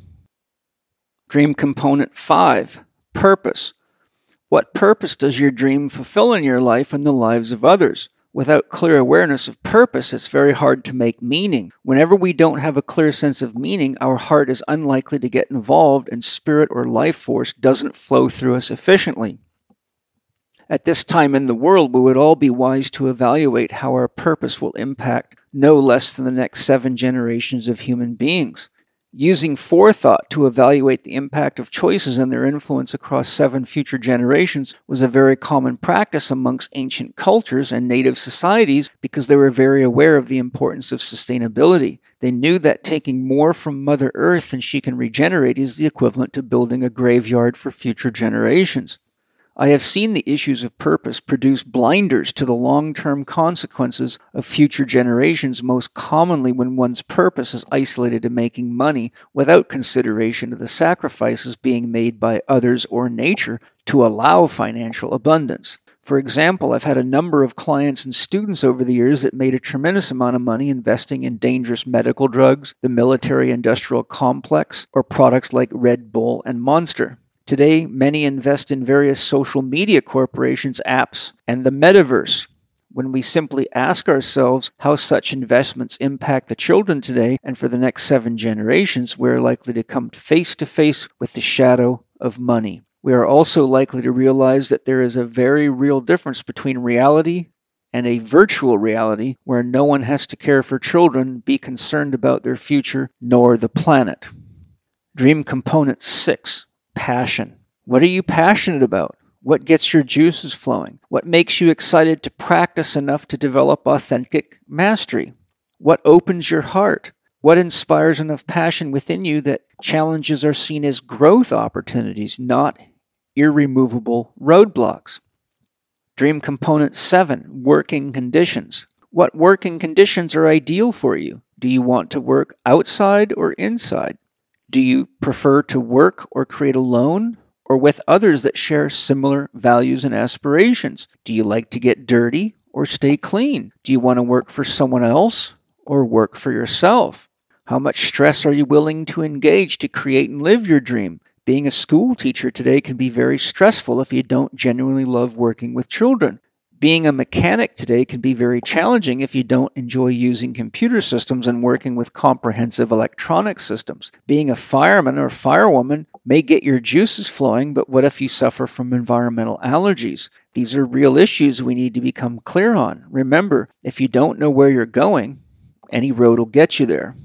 Dream component 5 Purpose. What purpose does your dream fulfill in your life and the lives of others? Without clear awareness of purpose, it's very hard to make meaning. Whenever we don't have a clear sense of meaning, our heart is unlikely to get involved and spirit or life force doesn't flow through us efficiently. At this time in the world, we would all be wise to evaluate how our purpose will impact no less than the next seven generations of human beings. Using forethought to evaluate the impact of choices and their influence across seven future generations was a very common practice amongst ancient cultures and native societies because they were very aware of the importance of sustainability. They knew that taking more from Mother Earth than she can regenerate is the equivalent to building a graveyard for future generations. I have seen the issues of purpose produce blinders to the long term consequences of future generations, most commonly when one's purpose is isolated to making money without consideration of the sacrifices being made by others or nature to allow financial abundance. For example, I've had a number of clients and students over the years that made a tremendous amount of money investing in dangerous medical drugs, the military industrial complex, or products like Red Bull and Monster. Today, many invest in various social media corporations, apps, and the metaverse. When we simply ask ourselves how such investments impact the children today and for the next seven generations, we are likely to come face to face with the shadow of money. We are also likely to realize that there is a very real difference between reality and a virtual reality where no one has to care for children, be concerned about their future, nor the planet. Dream Component 6 passion. What are you passionate about? What gets your juices flowing? What makes you excited to practice enough to develop authentic mastery? What opens your heart? What inspires enough passion within you that challenges are seen as growth opportunities, not irremovable roadblocks? Dream Component 7 Working Conditions. What working conditions are ideal for you? Do you want to work outside or inside? Do you prefer to work or create alone or with others that share similar values and aspirations? Do you like to get dirty or stay clean? Do you want to work for someone else or work for yourself? How much stress are you willing to engage to create and live your dream? Being a school teacher today can be very stressful if you don't genuinely love working with children. Being a mechanic today can be very challenging if you don't enjoy using computer systems and working with comprehensive electronic systems. Being a fireman or firewoman may get your juices flowing, but what if you suffer from environmental allergies? These are real issues we need to become clear on. Remember, if you don't know where you're going, any road will get you there.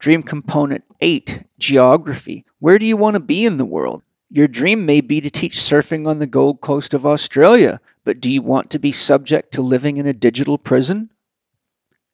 Dream Component 8 Geography. Where do you want to be in the world? Your dream may be to teach surfing on the Gold Coast of Australia, but do you want to be subject to living in a digital prison?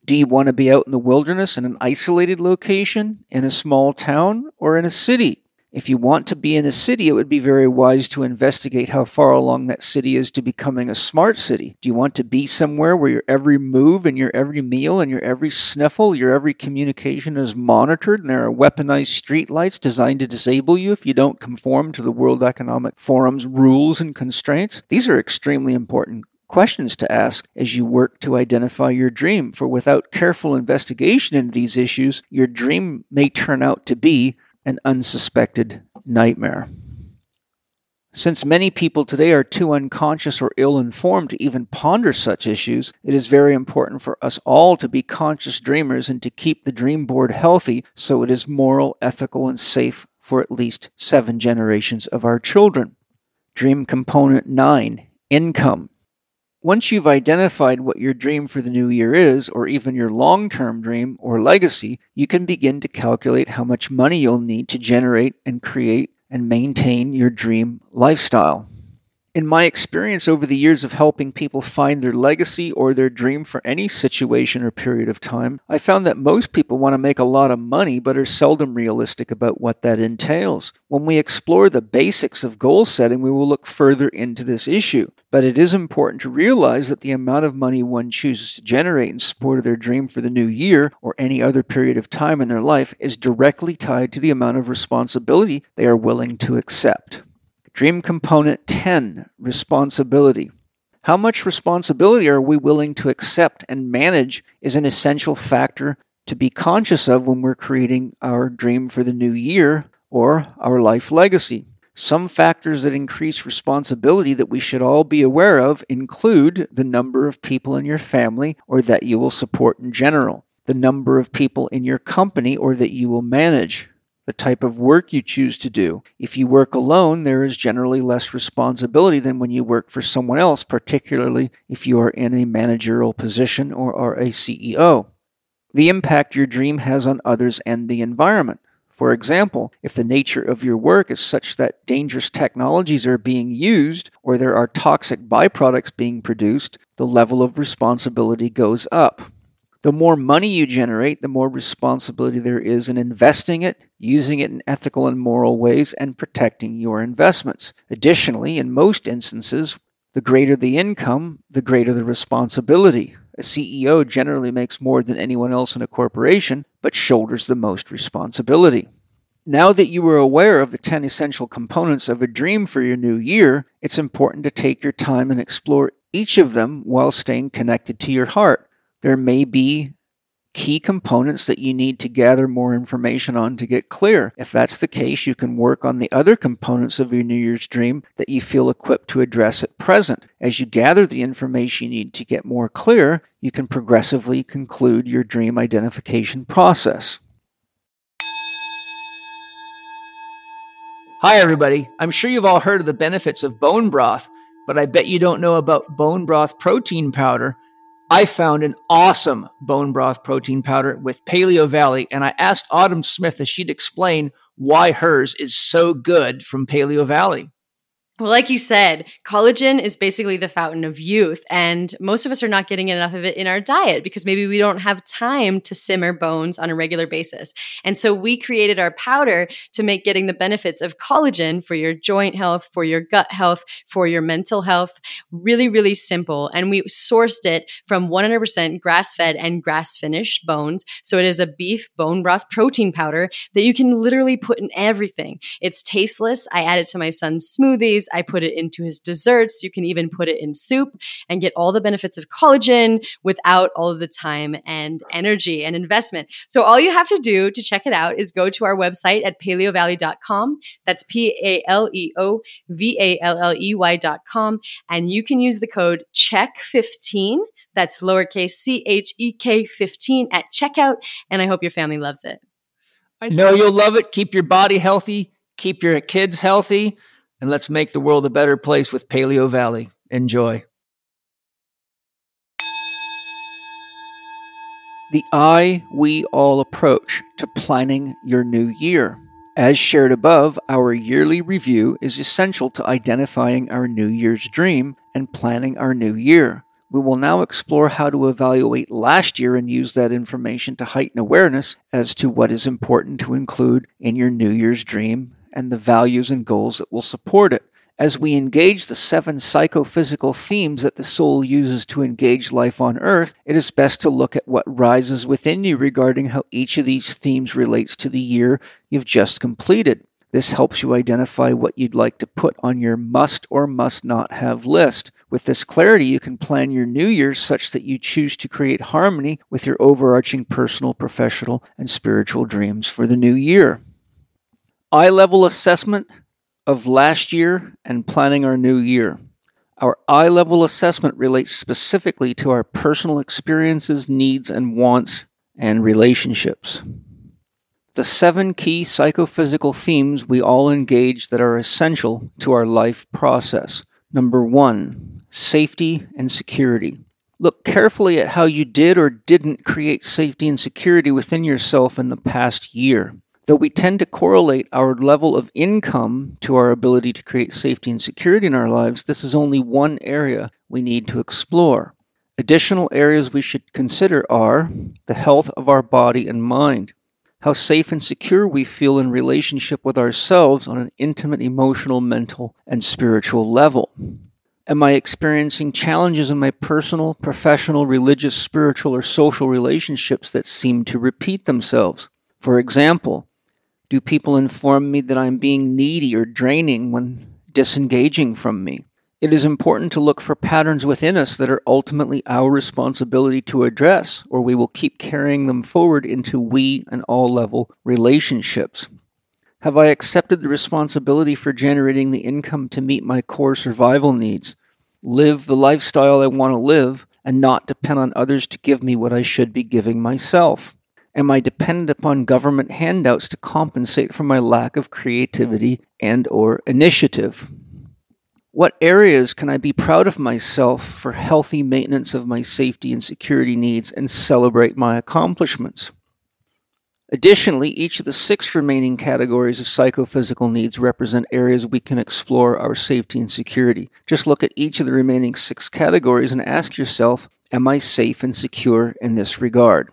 Do you want to be out in the wilderness in an isolated location, in a small town, or in a city? If you want to be in a city, it would be very wise to investigate how far along that city is to becoming a smart city. Do you want to be somewhere where your every move and your every meal and your every sniffle, your every communication is monitored and there are weaponized streetlights designed to disable you if you don't conform to the World Economic Forum's rules and constraints? These are extremely important questions to ask as you work to identify your dream, for without careful investigation into these issues, your dream may turn out to be an unsuspected nightmare. Since many people today are too unconscious or ill informed to even ponder such issues, it is very important for us all to be conscious dreamers and to keep the dream board healthy so it is moral, ethical, and safe for at least seven generations of our children. Dream Component 9 Income. Once you've identified what your dream for the new year is, or even your long term dream or legacy, you can begin to calculate how much money you'll need to generate and create and maintain your dream lifestyle. In my experience over the years of helping people find their legacy or their dream for any situation or period of time, I found that most people want to make a lot of money but are seldom realistic about what that entails. When we explore the basics of goal setting, we will look further into this issue. But it is important to realize that the amount of money one chooses to generate in support of their dream for the new year or any other period of time in their life is directly tied to the amount of responsibility they are willing to accept. Dream component 10 responsibility. How much responsibility are we willing to accept and manage is an essential factor to be conscious of when we're creating our dream for the new year or our life legacy. Some factors that increase responsibility that we should all be aware of include the number of people in your family or that you will support in general, the number of people in your company or that you will manage, the type of work you choose to do. If you work alone, there is generally less responsibility than when you work for someone else, particularly if you are in a managerial position or are a CEO. The impact your dream has on others and the environment. For example, if the nature of your work is such that dangerous technologies are being used or there are toxic byproducts being produced, the level of responsibility goes up. The more money you generate, the more responsibility there is in investing it, using it in ethical and moral ways, and protecting your investments. Additionally, in most instances, the greater the income, the greater the responsibility. A CEO generally makes more than anyone else in a corporation, but shoulders the most responsibility. Now that you are aware of the 10 essential components of a dream for your new year, it's important to take your time and explore each of them while staying connected to your heart. There may be key components that you need to gather more information on to get clear. If that's the case, you can work on the other components of your New Year's dream that you feel equipped to address at present. As you gather the information you need to get more clear, you can progressively conclude your dream identification process. Hi, everybody. I'm sure you've all heard of the benefits of bone broth, but I bet you don't know about bone broth protein powder I found an awesome bone broth protein powder with Paleo Valley, and I asked Autumn Smith if she'd explain why hers is so good from Paleo Valley. Well, like you said, collagen is basically the fountain of youth, and most of us are not getting enough of it in our diet because maybe we don't have time to simmer bones on a regular basis. And so we created our powder to make getting the benefits of collagen for your joint health, for your gut health, for your mental health really, really simple. And we sourced it from 100% grass fed and grass finished bones. So it is a beef bone broth protein powder that you can literally put in everything. It's tasteless. I add it to my son's smoothies. I put it into his desserts. You can even put it in soup and get all the benefits of collagen without all of the time and energy and investment. So all you have to do to check it out is go to our website at paleovalley.com. That's P A L E O V A L L E Y.com. And you can use the code CHEK15. That's lowercase c h e k 15 at checkout. And I hope your family loves it. I know you'll love it. Keep your body healthy, keep your kids healthy and let's make the world a better place with Paleo Valley. Enjoy. The I, we all approach to planning your new year. As shared above, our yearly review is essential to identifying our New Year's dream and planning our new year. We will now explore how to evaluate last year and use that information to heighten awareness as to what is important to include in your New Year's dream and the values and goals that will support it. As we engage the seven psychophysical themes that the soul uses to engage life on earth, it is best to look at what rises within you regarding how each of these themes relates to the year you've just completed. This helps you identify what you'd like to put on your must or must not have list. With this clarity, you can plan your new year such that you choose to create harmony with your overarching personal, professional, and spiritual dreams for the new year I level assessment of last year and planning our new year. Our I level assessment relates specifically to our personal experiences, needs, and wants and relationships. The seven key psychophysical themes we all engage that are essential to our life process. Number one, safety and security. Look carefully at how you did or didn't create safety and security within yourself in the past year. Though we tend to correlate our level of income to our ability to create safety and security in our lives, this is only one area we need to explore. Additional areas we should consider are the health of our body and mind, how safe and secure we feel in relationship with ourselves on an intimate emotional, mental, and spiritual level. Am I experiencing challenges in my personal, professional, religious, spiritual, or social relationships that seem to repeat themselves? For example, do people inform me that I'm being needy or draining when disengaging from me? It is important to look for patterns within us that are ultimately our responsibility to address, or we will keep carrying them forward into we and all level relationships. Have I accepted the responsibility for generating the income to meet my core survival needs, live the lifestyle I want to live, and not depend on others to give me what I should be giving myself? Am I dependent upon government handouts to compensate for my lack of creativity and or initiative? What areas can I be proud of myself for healthy maintenance of my safety and security needs and celebrate my accomplishments? Additionally, each of the six remaining categories of psychophysical needs represent areas we can explore our safety and security. Just look at each of the remaining six categories and ask yourself, Am I safe and secure in this regard?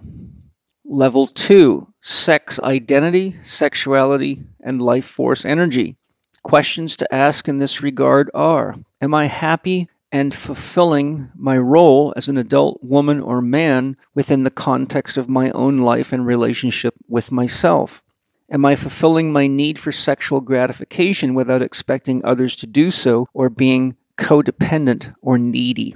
Level 2 Sex Identity, Sexuality, and Life Force Energy. Questions to ask in this regard are Am I happy and fulfilling my role as an adult woman or man within the context of my own life and relationship with myself? Am I fulfilling my need for sexual gratification without expecting others to do so or being codependent or needy?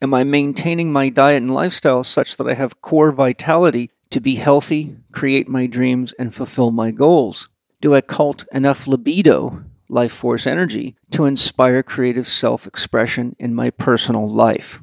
Am I maintaining my diet and lifestyle such that I have core vitality to be healthy, create my dreams, and fulfill my goals? Do I cult enough libido life force energy to inspire creative self expression in my personal life.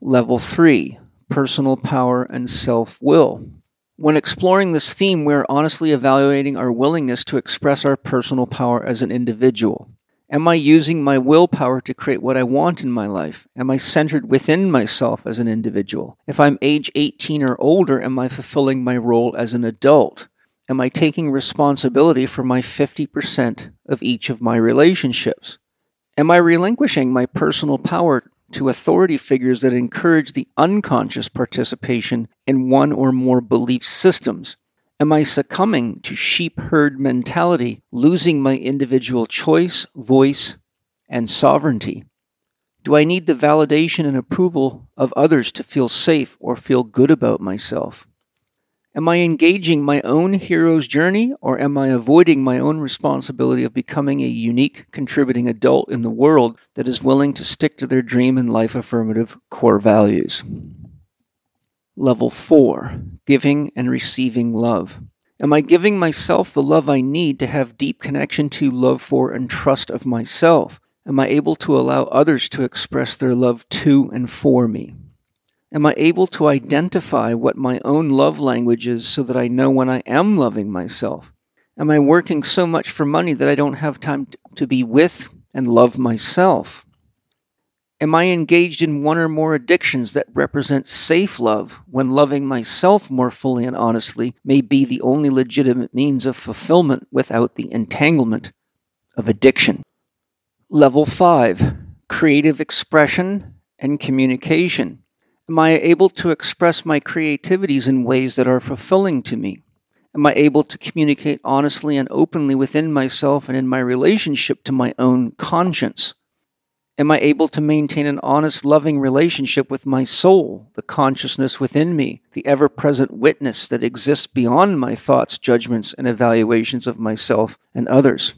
Level 3 Personal Power and Self Will. When exploring this theme, we're honestly evaluating our willingness to express our personal power as an individual. Am I using my willpower to create what I want in my life? Am I centered within myself as an individual? If I'm age 18 or older, am I fulfilling my role as an adult? am I taking responsibility for my 50% of each of my relationships? Am I relinquishing my personal power to authority figures that encourage the unconscious participation in one or more belief systems? Am I succumbing to sheep herd mentality, losing my individual choice, voice, and sovereignty? Do I need the validation and approval of others to feel safe or feel good about myself? Am I engaging my own hero's journey or am I avoiding my own responsibility of becoming a unique, contributing adult in the world that is willing to stick to their dream and life affirmative core values? Level 4 Giving and Receiving Love. Am I giving myself the love I need to have deep connection to, love for, and trust of myself? Am I able to allow others to express their love to and for me? Am I able to identify what my own love language is so that I know when I am loving myself? Am I working so much for money that I don't have time to be with and love myself? Am I engaged in one or more addictions that represent safe love when loving myself more fully and honestly may be the only legitimate means of fulfillment without the entanglement of addiction? Level 5 Creative Expression and Communication. Am I able to express my creativities in ways that are fulfilling to me? Am I able to communicate honestly and openly within myself and in my relationship to my own conscience? Am I able to maintain an honest, loving relationship with my soul, the consciousness within me, the ever present witness that exists beyond my thoughts, judgments, and evaluations of myself and others?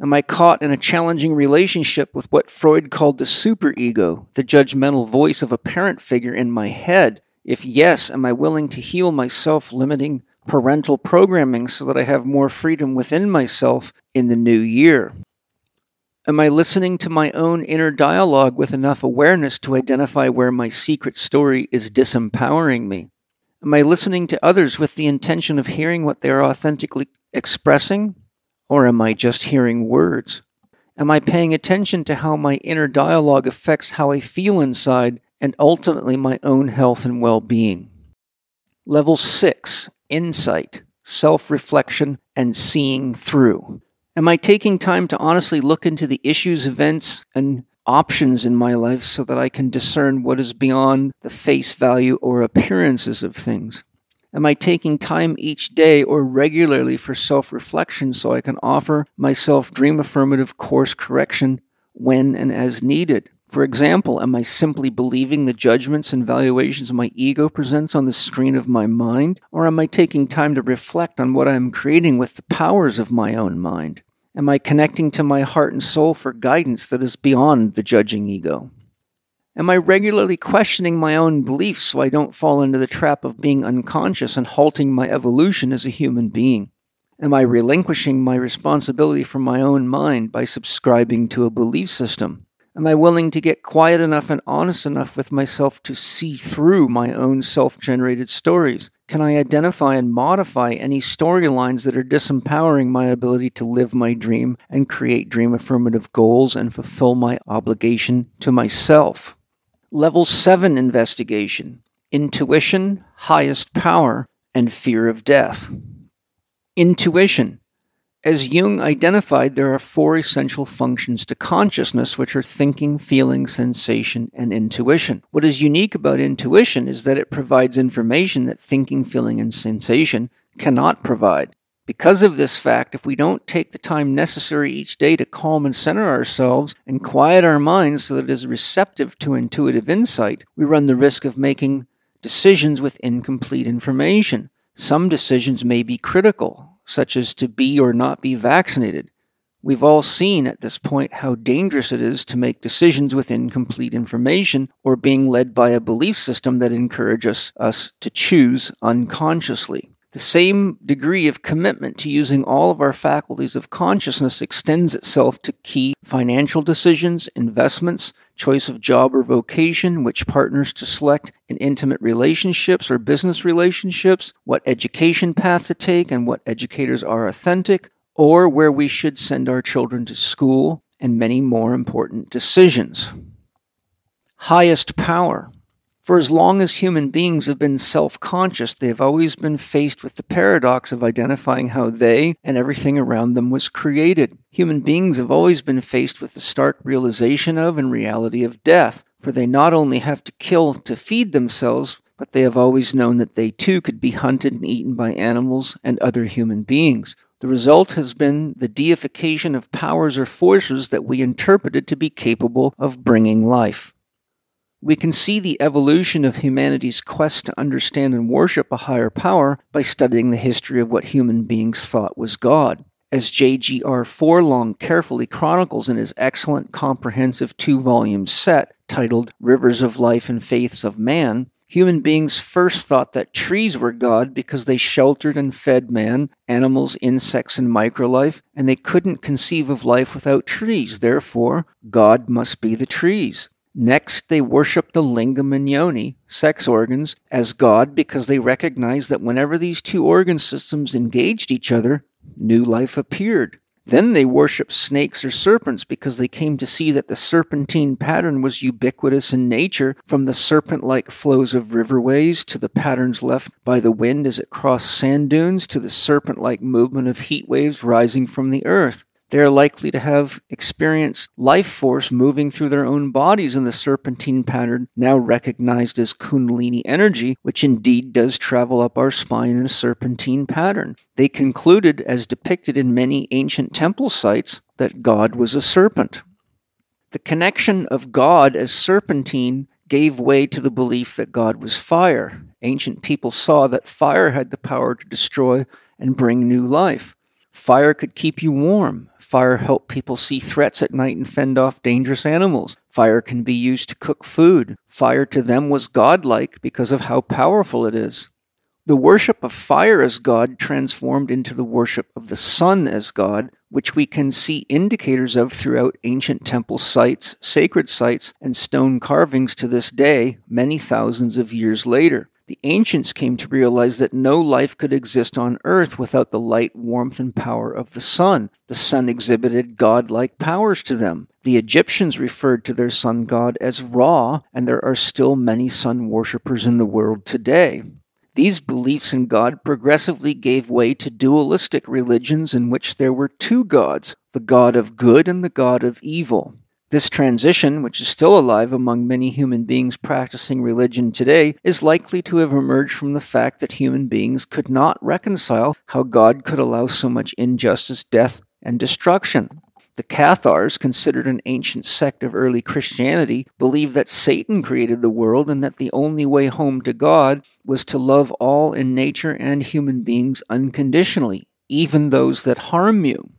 Am I caught in a challenging relationship with what Freud called the superego, the judgmental voice of a parent figure in my head? If yes, am I willing to heal my self limiting parental programming so that I have more freedom within myself in the new year? Am I listening to my own inner dialogue with enough awareness to identify where my secret story is disempowering me? Am I listening to others with the intention of hearing what they are authentically expressing or am I just hearing words? Am I paying attention to how my inner dialogue affects how I feel inside and ultimately my own health and well being? Level 6 Insight, Self Reflection, and Seeing Through. Am I taking time to honestly look into the issues, events, and options in my life so that I can discern what is beyond the face value or appearances of things? Am I taking time each day or regularly for self reflection so I can offer myself dream affirmative course correction when and as needed? For example, am I simply believing the judgments and valuations my ego presents on the screen of my mind? Or am I taking time to reflect on what I am creating with the powers of my own mind? Am I connecting to my heart and soul for guidance that is beyond the judging ego? Am I regularly questioning my own beliefs so I don't fall into the trap of being unconscious and halting my evolution as a human being? Am I relinquishing my responsibility for my own mind by subscribing to a belief system? Am I willing to get quiet enough and honest enough with myself to see through my own self generated stories? Can I identify and modify any storylines that are disempowering my ability to live my dream and create dream affirmative goals and fulfill my obligation to myself? Level 7 investigation, intuition, highest power, and fear of death. Intuition. As Jung identified, there are four essential functions to consciousness, which are thinking, feeling, sensation, and intuition. What is unique about intuition is that it provides information that thinking, feeling, and sensation cannot provide. Because of this fact, if we don't take the time necessary each day to calm and center ourselves and quiet our minds so that it is receptive to intuitive insight, we run the risk of making decisions with incomplete information. Some decisions may be critical, such as to be or not be vaccinated. We've all seen at this point how dangerous it is to make decisions with incomplete information or being led by a belief system that encourages us to choose unconsciously. The same degree of commitment to using all of our faculties of consciousness extends itself to key financial decisions, investments, choice of job or vocation, which partners to select in intimate relationships or business relationships, what education path to take, and what educators are authentic, or where we should send our children to school, and many more important decisions. Highest power. For as long as human beings have been self conscious, they have always been faced with the paradox of identifying how they and everything around them was created. Human beings have always been faced with the stark realization of and reality of death, for they not only have to kill to feed themselves, but they have always known that they too could be hunted and eaten by animals and other human beings. The result has been the deification of powers or forces that we interpreted to be capable of bringing life. We can see the evolution of humanity's quest to understand and worship a higher power by studying the history of what human beings thought was God. As J.G.R. Forlong carefully chronicles in his excellent comprehensive two volume set titled Rivers of Life and Faiths of Man, human beings first thought that trees were God because they sheltered and fed man, animals, insects, and microlife, and they couldn't conceive of life without trees. Therefore, God must be the trees. Next, they worship the lingam and yoni, sex organs, as God because they recognized that whenever these two organ systems engaged each other, new life appeared. Then they worship snakes or serpents because they came to see that the serpentine pattern was ubiquitous in nature, from the serpent like flows of riverways to the patterns left by the wind as it crossed sand dunes to the serpent like movement of heat waves rising from the earth they are likely to have experienced life force moving through their own bodies in the serpentine pattern, now recognized as Kundalini energy, which indeed does travel up our spine in a serpentine pattern. They concluded, as depicted in many ancient temple sites, that God was a serpent. The connection of God as serpentine gave way to the belief that God was fire. Ancient people saw that fire had the power to destroy and bring new life. Fire could keep you warm. Fire helped people see threats at night and fend off dangerous animals. Fire can be used to cook food. Fire to them was godlike because of how powerful it is. The worship of fire as God transformed into the worship of the sun as God, which we can see indicators of throughout ancient temple sites, sacred sites, and stone carvings to this day, many thousands of years later. The ancients came to realize that no life could exist on earth without the light, warmth, and power of the sun. The sun exhibited godlike powers to them. The Egyptians referred to their sun god as Ra, and there are still many sun worshippers in the world today. These beliefs in God progressively gave way to dualistic religions in which there were two gods, the God of good and the God of evil. This transition, which is still alive among many human beings practicing religion today, is likely to have emerged from the fact that human beings could not reconcile how God could allow so much injustice, death, and destruction. The Cathars, considered an ancient sect of early Christianity, believed that Satan created the world and that the only way home to God was to love all in nature and human beings unconditionally, even those that harm you.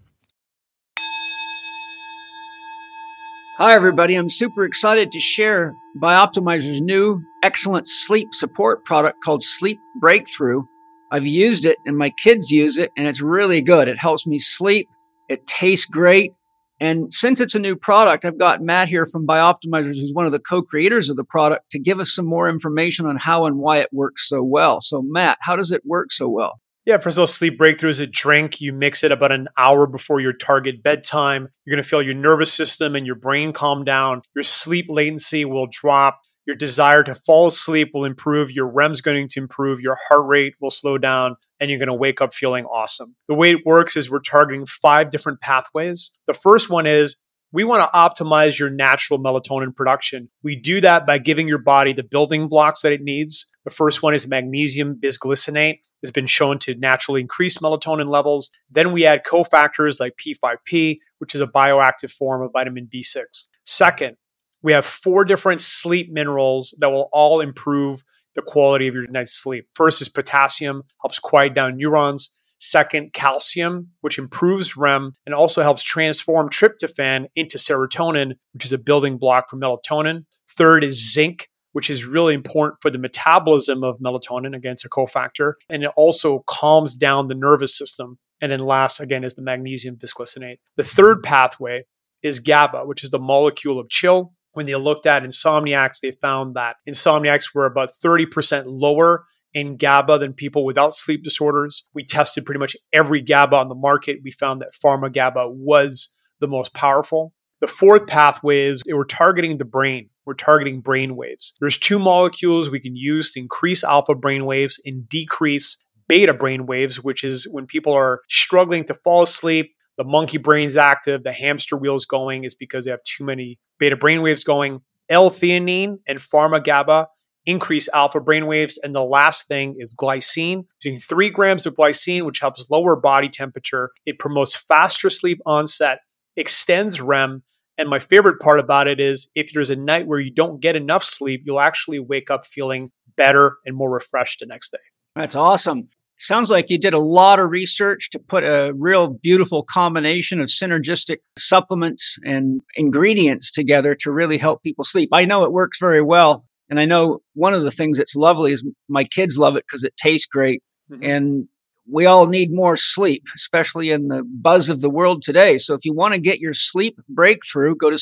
Hi, everybody. I'm super excited to share Bioptimizer's new excellent sleep support product called Sleep Breakthrough. I've used it and my kids use it and it's really good. It helps me sleep. It tastes great. And since it's a new product, I've got Matt here from Bioptimizers, who's one of the co-creators of the product, to give us some more information on how and why it works so well. So, Matt, how does it work so well? Yeah, first of all, sleep breakthrough is a drink. You mix it about an hour before your target bedtime. You're going to feel your nervous system and your brain calm down. Your sleep latency will drop. your desire to fall asleep will improve, your REM's going to improve, your heart rate will slow down, and you're going to wake up feeling awesome. The way it works is we're targeting five different pathways. The first one is we want to optimize your natural melatonin production. We do that by giving your body the building blocks that it needs. The first one is magnesium bisglycinate. It's been shown to naturally increase melatonin levels. Then we add cofactors like P5P, which is a bioactive form of vitamin B6. Second, we have four different sleep minerals that will all improve the quality of your night's sleep. First is potassium, helps quiet down neurons. Second, calcium, which improves REM and also helps transform tryptophan into serotonin, which is a building block for melatonin. Third is zinc, which is really important for the metabolism of melatonin against a cofactor. And it also calms down the nervous system. And then last, again, is the magnesium bisglycinate. The third pathway is GABA, which is the molecule of chill. When they looked at insomniacs, they found that insomniacs were about 30% lower in GABA than people without sleep disorders. We tested pretty much every GABA on the market. We found that pharma GABA was the most powerful. The fourth pathway is they were targeting the brain. We're targeting brain waves. There's two molecules we can use to increase alpha brain waves and decrease beta brain waves, which is when people are struggling to fall asleep, the monkey brain's active, the hamster wheel's going, is because they have too many beta brain waves going. L-theanine and pharma GABA increase alpha brain waves. And the last thing is glycine. Using three grams of glycine, which helps lower body temperature, it promotes faster sleep onset, extends REM. And my favorite part about it is if there's a night where you don't get enough sleep, you'll actually wake up feeling better and more refreshed the next day. That's awesome. Sounds like you did a lot of research to put a real beautiful combination of synergistic supplements and ingredients together to really help people sleep. I know it works very well. And I know one of the things that's lovely is my kids love it because it tastes great. Mm-hmm. And we all need more sleep, especially in the buzz of the world today. So if you want to get your sleep breakthrough, go to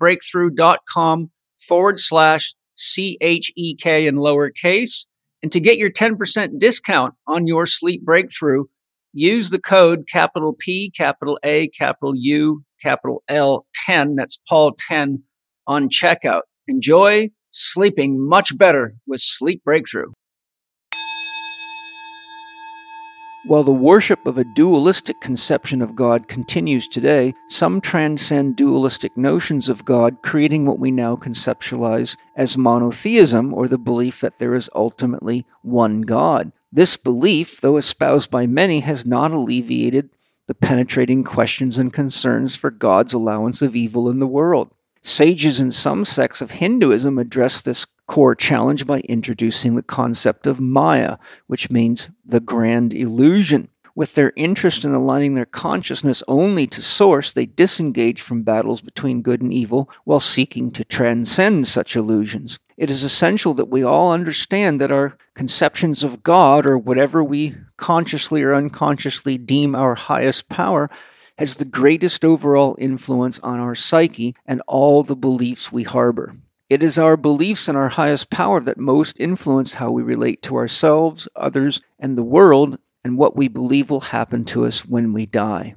sleepbreakthrough.com forward slash C H E K in lowercase. And to get your 10% discount on your sleep breakthrough, use the code capital P, capital A, capital U, capital L 10. That's Paul 10 on checkout. Enjoy sleeping much better with Sleep Breakthrough. While the worship of a dualistic conception of God continues today, some transcend dualistic notions of God, creating what we now conceptualize as monotheism or the belief that there is ultimately one God. This belief, though espoused by many, has not alleviated the penetrating questions and concerns for God's allowance of evil in the world. Sages in some sects of Hinduism address this core challenge by introducing the concept of Maya, which means the grand illusion. With their interest in aligning their consciousness only to source, they disengage from battles between good and evil while seeking to transcend such illusions. It is essential that we all understand that our conceptions of God, or whatever we consciously or unconsciously deem our highest power, has the greatest overall influence on our psyche and all the beliefs we harbor. It is our beliefs in our highest power that most influence how we relate to ourselves, others, and the world, and what we believe will happen to us when we die.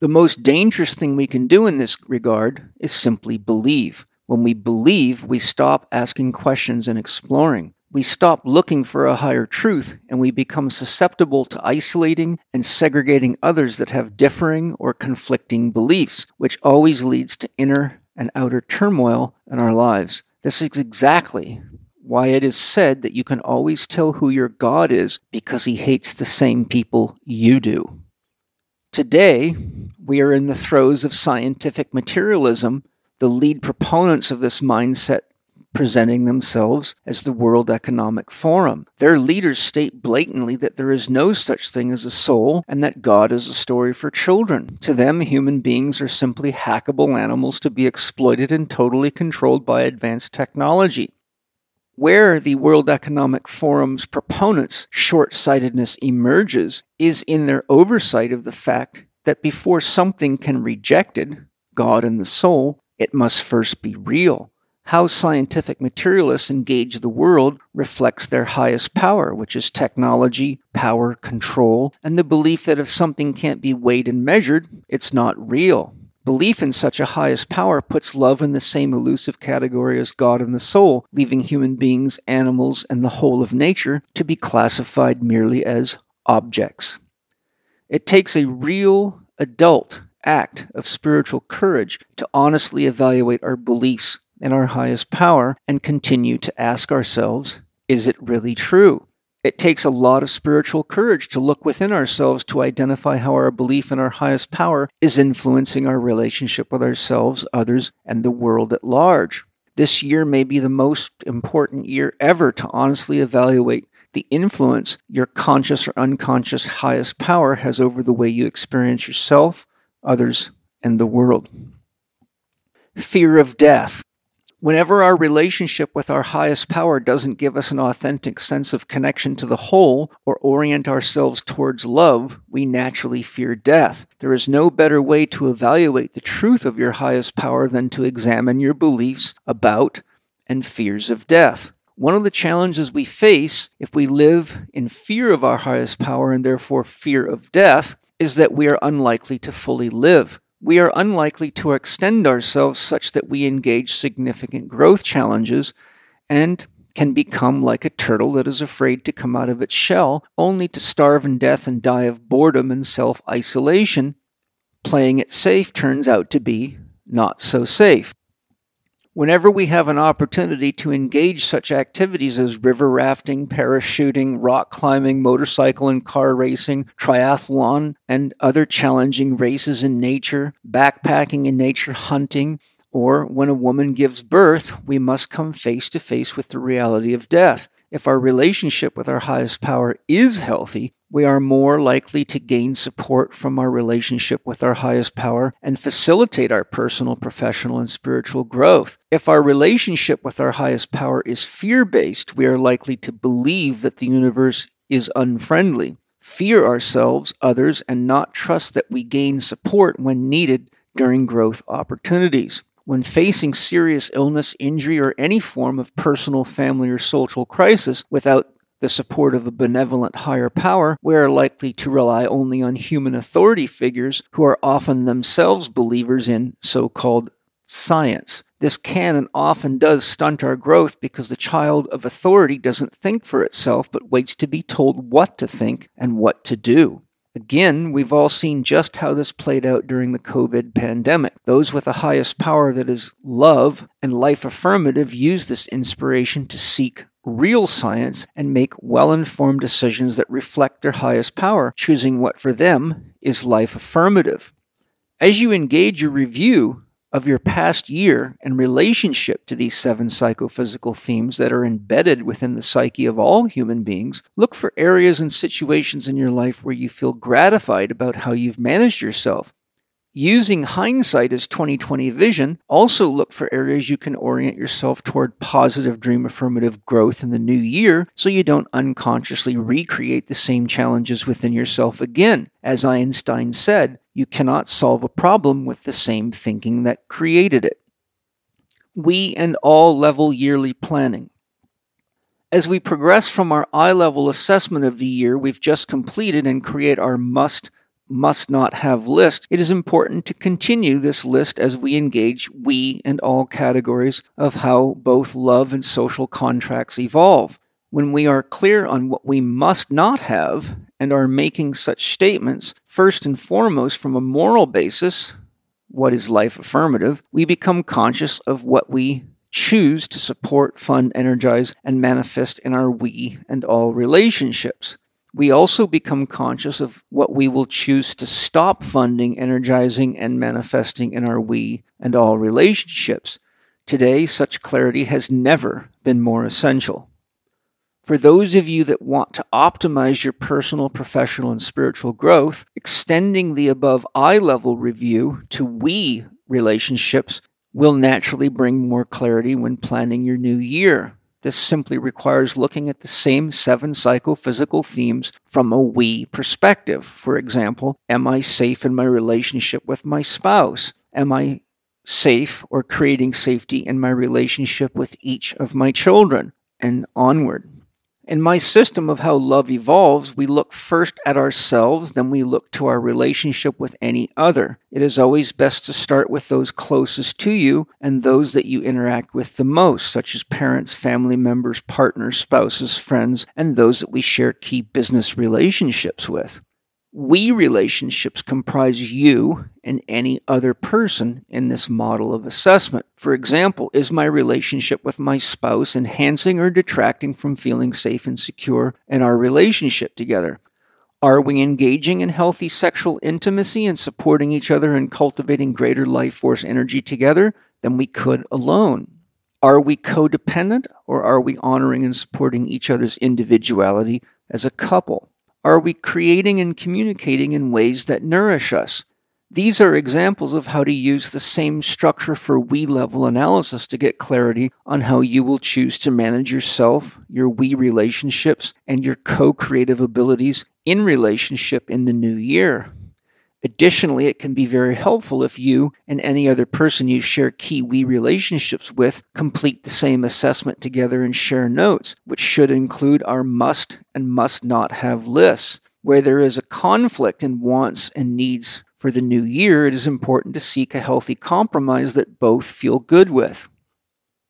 The most dangerous thing we can do in this regard is simply believe. When we believe, we stop asking questions and exploring. We stop looking for a higher truth and we become susceptible to isolating and segregating others that have differing or conflicting beliefs, which always leads to inner and outer turmoil in our lives. This is exactly why it is said that you can always tell who your God is because he hates the same people you do. Today, we are in the throes of scientific materialism. The lead proponents of this mindset presenting themselves as the World Economic Forum. Their leaders state blatantly that there is no such thing as a soul and that God is a story for children. To them, human beings are simply hackable animals to be exploited and totally controlled by advanced technology. Where the World Economic Forum's proponents' short sightedness emerges is in their oversight of the fact that before something can be rejected, God and the soul, it must first be real. How scientific materialists engage the world reflects their highest power, which is technology, power, control, and the belief that if something can't be weighed and measured, it's not real. Belief in such a highest power puts love in the same elusive category as God and the soul, leaving human beings, animals, and the whole of nature to be classified merely as objects. It takes a real adult act of spiritual courage to honestly evaluate our beliefs in our highest power and continue to ask ourselves, is it really true? It takes a lot of spiritual courage to look within ourselves to identify how our belief in our highest power is influencing our relationship with ourselves, others, and the world at large. This year may be the most important year ever to honestly evaluate the influence your conscious or unconscious highest power has over the way you experience yourself, others, and the world. Fear of death. Whenever our relationship with our highest power doesn't give us an authentic sense of connection to the whole or orient ourselves towards love, we naturally fear death. There is no better way to evaluate the truth of your highest power than to examine your beliefs about and fears of death. One of the challenges we face if we live in fear of our highest power and therefore fear of death is that we are unlikely to fully live we are unlikely to extend ourselves such that we engage significant growth challenges and can become like a turtle that is afraid to come out of its shell, only to starve in death and die of boredom and self isolation. Playing it safe turns out to be not so safe. Whenever we have an opportunity to engage such activities as river rafting, parachuting, rock climbing, motorcycle and car racing, triathlon, and other challenging races in nature, backpacking in nature, hunting, or when a woman gives birth, we must come face to face with the reality of death. If our relationship with our highest power is healthy, we are more likely to gain support from our relationship with our highest power and facilitate our personal, professional, and spiritual growth. If our relationship with our highest power is fear based, we are likely to believe that the universe is unfriendly, fear ourselves, others, and not trust that we gain support when needed during growth opportunities. When facing serious illness, injury, or any form of personal, family, or social crisis without the support of a benevolent higher power, we are likely to rely only on human authority figures who are often themselves believers in so called science. This can and often does stunt our growth because the child of authority doesn't think for itself but waits to be told what to think and what to do. Again, we've all seen just how this played out during the COVID pandemic. Those with the highest power, that is love and life affirmative, use this inspiration to seek real science and make well informed decisions that reflect their highest power, choosing what for them is life affirmative. As you engage your review of your past year in relationship to these seven psychophysical themes that are embedded within the psyche of all human beings, look for areas and situations in your life where you feel gratified about how you've managed yourself. Using hindsight as 2020 vision, also look for areas you can orient yourself toward positive dream affirmative growth in the new year so you don't unconsciously recreate the same challenges within yourself again. As Einstein said, you cannot solve a problem with the same thinking that created it. We and all level yearly planning. As we progress from our I level assessment of the year we've just completed and create our must must not have list, it is important to continue this list as we engage we and all categories of how both love and social contracts evolve. When we are clear on what we must not have and are making such statements, first and foremost from a moral basis, what is life affirmative, we become conscious of what we choose to support, fund, energize, and manifest in our we and all relationships we also become conscious of what we will choose to stop funding, energizing, and manifesting in our we and all relationships. Today, such clarity has never been more essential. For those of you that want to optimize your personal, professional, and spiritual growth, extending the above I level review to we relationships will naturally bring more clarity when planning your new year. This simply requires looking at the same seven psychophysical themes from a we perspective. For example, am I safe in my relationship with my spouse? Am I safe or creating safety in my relationship with each of my children? And onward. In my system of how love evolves, we look first at ourselves, then we look to our relationship with any other. It is always best to start with those closest to you and those that you interact with the most, such as parents, family members, partners, spouses, friends, and those that we share key business relationships with. We relationships comprise you and any other person in this model of assessment. For example, is my relationship with my spouse enhancing or detracting from feeling safe and secure in our relationship together? Are we engaging in healthy sexual intimacy and supporting each other and cultivating greater life force energy together than we could alone? Are we codependent or are we honoring and supporting each other's individuality as a couple? Are we creating and communicating in ways that nourish us? These are examples of how to use the same structure for we level analysis to get clarity on how you will choose to manage yourself, your we relationships, and your co creative abilities in relationship in the new year. Additionally, it can be very helpful if you and any other person you share key we relationships with complete the same assessment together and share notes, which should include our must and must not have lists. Where there is a conflict in wants and needs for the new year, it is important to seek a healthy compromise that both feel good with.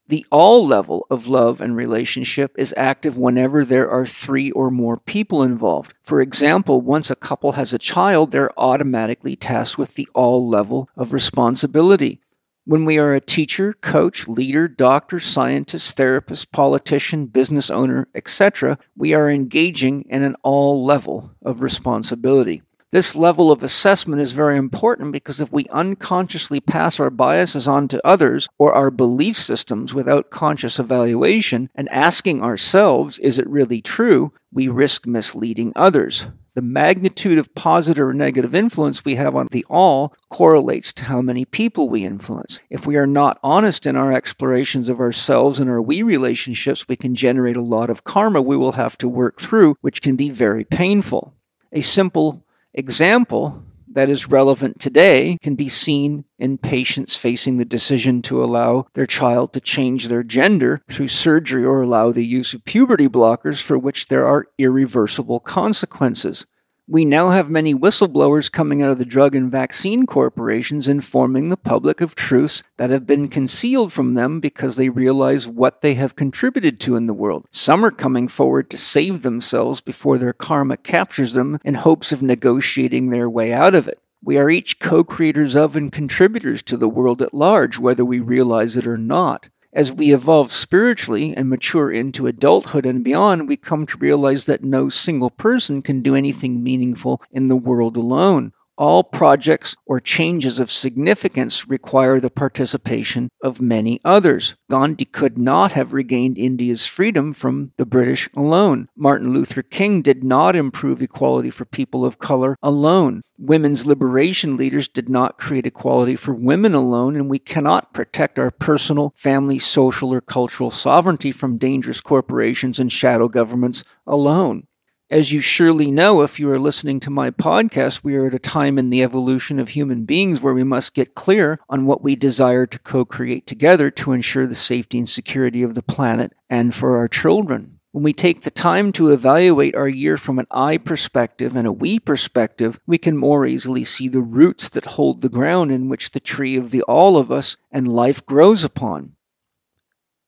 The all level of love and relationship is active whenever there are three or more people involved. For example, once a couple has a child, they're automatically tasked with the all level of responsibility. When we are a teacher, coach, leader, doctor, scientist, therapist, politician, business owner, etc., we are engaging in an all level of responsibility. This level of assessment is very important because if we unconsciously pass our biases on to others or our belief systems without conscious evaluation and asking ourselves, is it really true, we risk misleading others. The magnitude of positive or negative influence we have on the all correlates to how many people we influence. If we are not honest in our explorations of ourselves and our we relationships, we can generate a lot of karma we will have to work through, which can be very painful. A simple example that is relevant today can be seen in patients facing the decision to allow their child to change their gender through surgery or allow the use of puberty blockers for which there are irreversible consequences. We now have many whistleblowers coming out of the drug and vaccine corporations informing the public of truths that have been concealed from them because they realize what they have contributed to in the world. Some are coming forward to save themselves before their karma captures them in hopes of negotiating their way out of it. We are each co creators of and contributors to the world at large, whether we realize it or not. As we evolve spiritually and mature into adulthood and beyond, we come to realize that no single person can do anything meaningful in the world alone. All projects or changes of significance require the participation of many others. Gandhi could not have regained India's freedom from the British alone. Martin Luther King did not improve equality for people of color alone. Women's liberation leaders did not create equality for women alone, and we cannot protect our personal, family, social, or cultural sovereignty from dangerous corporations and shadow governments alone. As you surely know, if you are listening to my podcast, we are at a time in the evolution of human beings where we must get clear on what we desire to co create together to ensure the safety and security of the planet and for our children. When we take the time to evaluate our year from an I perspective and a we perspective, we can more easily see the roots that hold the ground in which the tree of the all of us and life grows upon.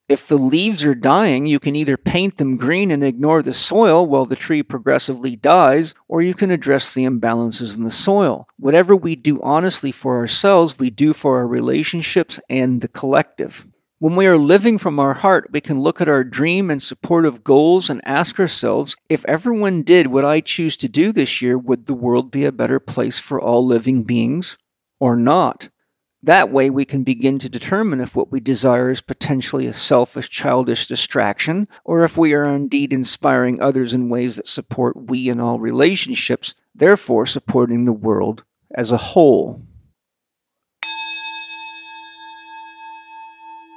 If the leaves are dying, you can either paint them green and ignore the soil while the tree progressively dies, or you can address the imbalances in the soil. Whatever we do honestly for ourselves, we do for our relationships and the collective. When we are living from our heart, we can look at our dream and supportive goals and ask ourselves if everyone did what I choose to do this year, would the world be a better place for all living beings or not? That way, we can begin to determine if what we desire is potentially a selfish, childish distraction, or if we are indeed inspiring others in ways that support we in all relationships, therefore supporting the world as a whole.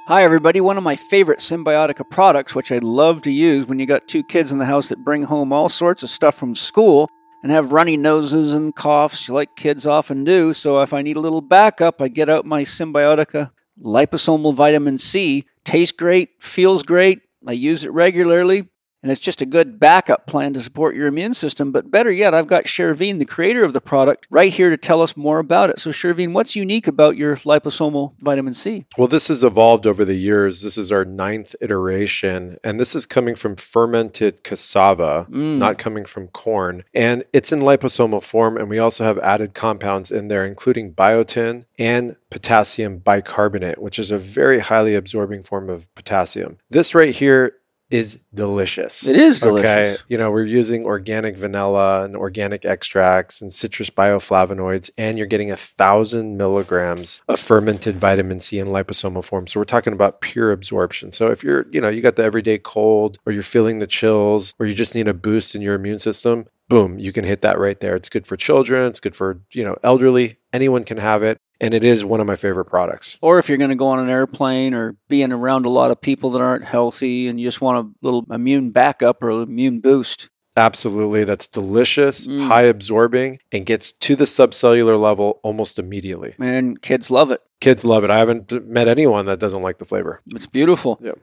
Hi, everybody. One of my favorite Cymbiotika products, which I love to use when you got two kids in the house that bring home all sorts of stuff from school, and have runny noses and coughs like kids often do. So if I need a little backup, I get out my Cymbiotika liposomal vitamin C. Tastes great, feels great. I use it regularly. And it's just a good backup plan to support your immune system. But better yet, I've got Shervin, the creator of the product, right here to tell us more about it. So, Shervin, what's unique about your liposomal vitamin C? Well, this has evolved over the years. This is our ninth iteration, and this is coming from fermented cassava, Mm. not coming from corn. And it's in liposomal form, and we also have added compounds in there, including biotin and potassium bicarbonate, which is a very highly absorbing form of potassium. This right here is delicious. It is delicious. Okay. You know, we're using organic vanilla and organic extracts and citrus bioflavonoids, and you're getting a thousand milligrams of fermented vitamin C in liposomal form. So we're talking about pure absorption. So if you're, you know, you got the everyday cold or you're feeling the chills or you just need a boost in your immune system, boom, you can hit that right there. It's good for children, it's good for, you know, elderly. Anyone can have it. And it is one of my favorite products. Or if you're going to go on an airplane or being around a lot of people that aren't healthy and you just want a little immune backup or immune boost. Absolutely. That's delicious, Mm. high absorbing, and gets to the subcellular level almost immediately. And kids love it. Kids love it. I haven't met anyone that doesn't like the flavor. It's beautiful. Yep.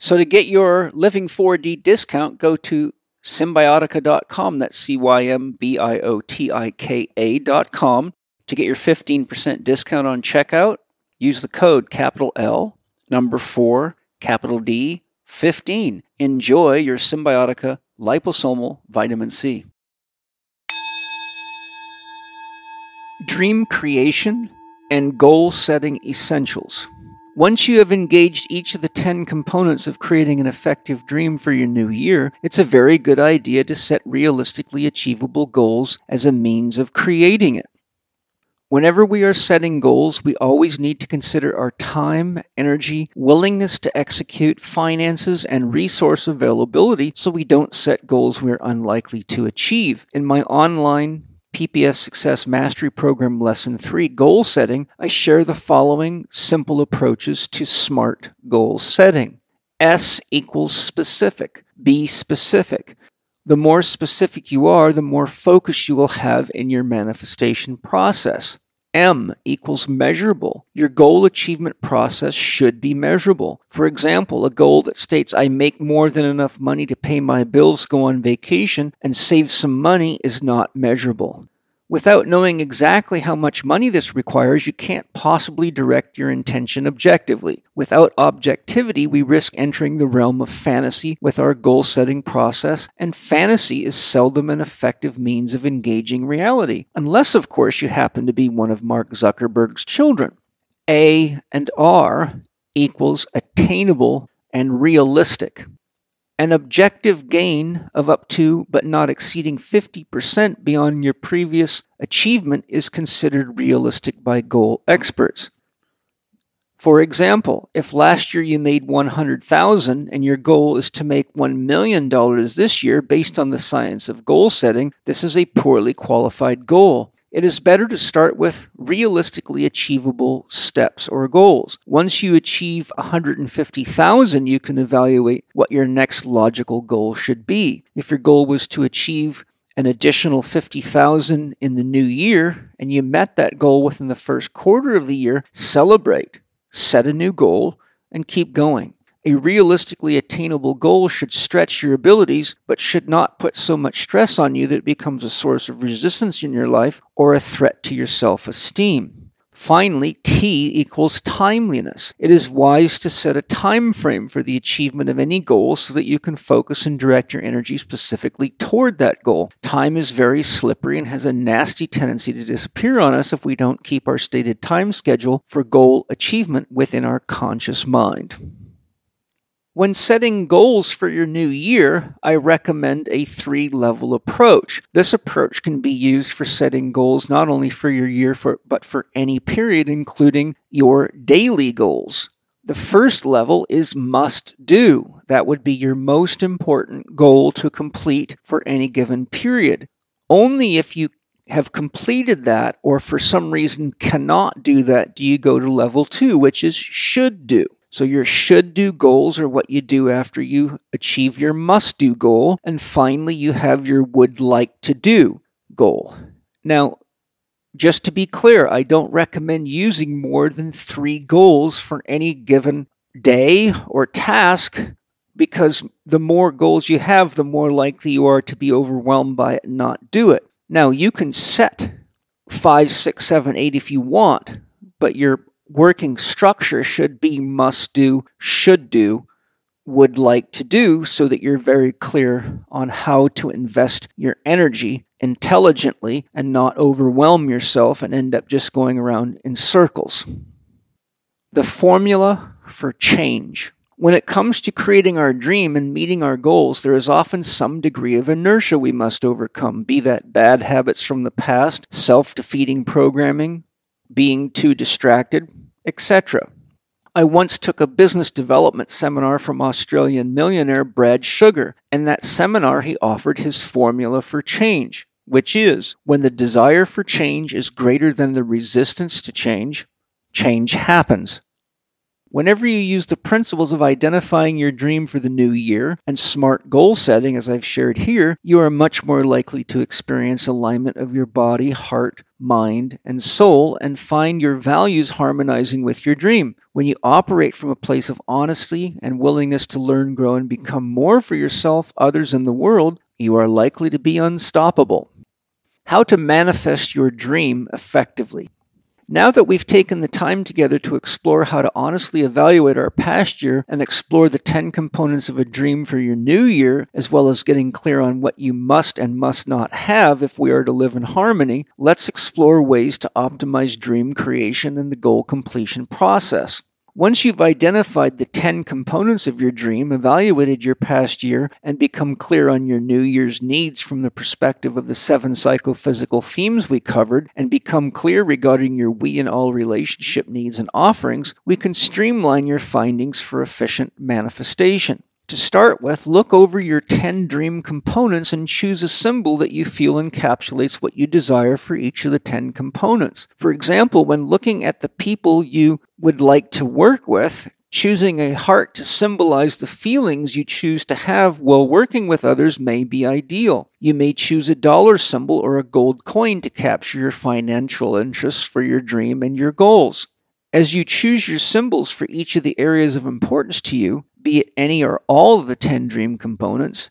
So to get your Living 4D discount, go to cymbiotika.com. That's C Y M B I O T I K A.com. To get your 15% discount on checkout, use the code capital L, number 4, capital D, 15. Enjoy your Cymbiotika liposomal vitamin C. Dream creation and goal setting essentials. Once you have engaged each of the 10 components of creating an effective dream for your new year, it's a very good idea to set realistically achievable goals as a means of creating it. Whenever we are setting goals, we always need to consider our time, energy, willingness to execute, finances, and resource availability so we don't set goals we're unlikely to achieve. In my online PPS Success Mastery Program Lesson 3 Goal Setting, I share the following simple approaches to smart goal setting. S equals specific. Be specific. The more specific you are, the more focus you will have in your manifestation process. M equals measurable. Your goal achievement process should be measurable. For example, a goal that states I make more than enough money to pay my bills, go on vacation, and save some money is not measurable. Without knowing exactly how much money this requires, you can't possibly direct your intention objectively. Without objectivity, we risk entering the realm of fantasy with our goal setting process, and fantasy is seldom an effective means of engaging reality, unless, of course, you happen to be one of Mark Zuckerberg's children. A and R equals attainable and realistic. An objective gain of up to but not exceeding 50% beyond your previous achievement is considered realistic by goal experts. For example, if last year you made 100,000 and your goal is to make 1 million dollars this year based on the science of goal setting, this is a poorly qualified goal. It is better to start with realistically achievable steps or goals. Once you achieve 150,000, you can evaluate what your next logical goal should be. If your goal was to achieve an additional 50,000 in the new year and you met that goal within the first quarter of the year, celebrate, set a new goal, and keep going. A realistically attainable goal should stretch your abilities, but should not put so much stress on you that it becomes a source of resistance in your life or a threat to your self esteem. Finally, T equals timeliness. It is wise to set a time frame for the achievement of any goal so that you can focus and direct your energy specifically toward that goal. Time is very slippery and has a nasty tendency to disappear on us if we don't keep our stated time schedule for goal achievement within our conscious mind. When setting goals for your new year, I recommend a three level approach. This approach can be used for setting goals not only for your year, for, but for any period, including your daily goals. The first level is must do. That would be your most important goal to complete for any given period. Only if you have completed that or for some reason cannot do that do you go to level two, which is should do. So your should do goals are what you do after you achieve your must do goal. And finally, you have your would like to do goal. Now, just to be clear, I don't recommend using more than three goals for any given day or task because the more goals you have, the more likely you are to be overwhelmed by it and not do it. Now, you can set five, six, seven, eight if you want, but your working structure should be must do, should do, would like to do so that you're very clear on how to invest your energy intelligently and not overwhelm yourself and end up just going around in circles. The formula for change. When it comes to creating our dream and meeting our goals, there is often some degree of inertia we must overcome, be that bad habits from the past, self defeating programming, being too distracted, etc. I once took a business development seminar from Australian millionaire Brad Sugar. and that seminar, he offered his formula for change, which is when the desire for change is greater than the resistance to change, change happens. Whenever you use the principles of identifying your dream for the new year and smart goal setting, as I've shared here, you are much more likely to experience alignment of your body, heart, mind, and soul and find your values harmonizing with your dream. When you operate from a place of honesty and willingness to learn, grow, and become more for yourself, others, and the world, you are likely to be unstoppable. How to manifest your dream effectively. Now that we've taken the time together to explore how to honestly evaluate our past year and explore the 10 components of a dream for your new year, as well as getting clear on what you must and must not have if we are to live in harmony, let's explore ways to optimize dream creation and the goal completion process. Once you've identified the 10 components of your dream, evaluated your past year, and become clear on your New Year's needs from the perspective of the seven psychophysical themes we covered, and become clear regarding your we and all relationship needs and offerings, we can streamline your findings for efficient manifestation. To start with, look over your 10 dream components and choose a symbol that you feel encapsulates what you desire for each of the 10 components. For example, when looking at the people you would like to work with, choosing a heart to symbolize the feelings you choose to have while working with others may be ideal. You may choose a dollar symbol or a gold coin to capture your financial interests for your dream and your goals. As you choose your symbols for each of the areas of importance to you, be it any or all of the 10 dream components,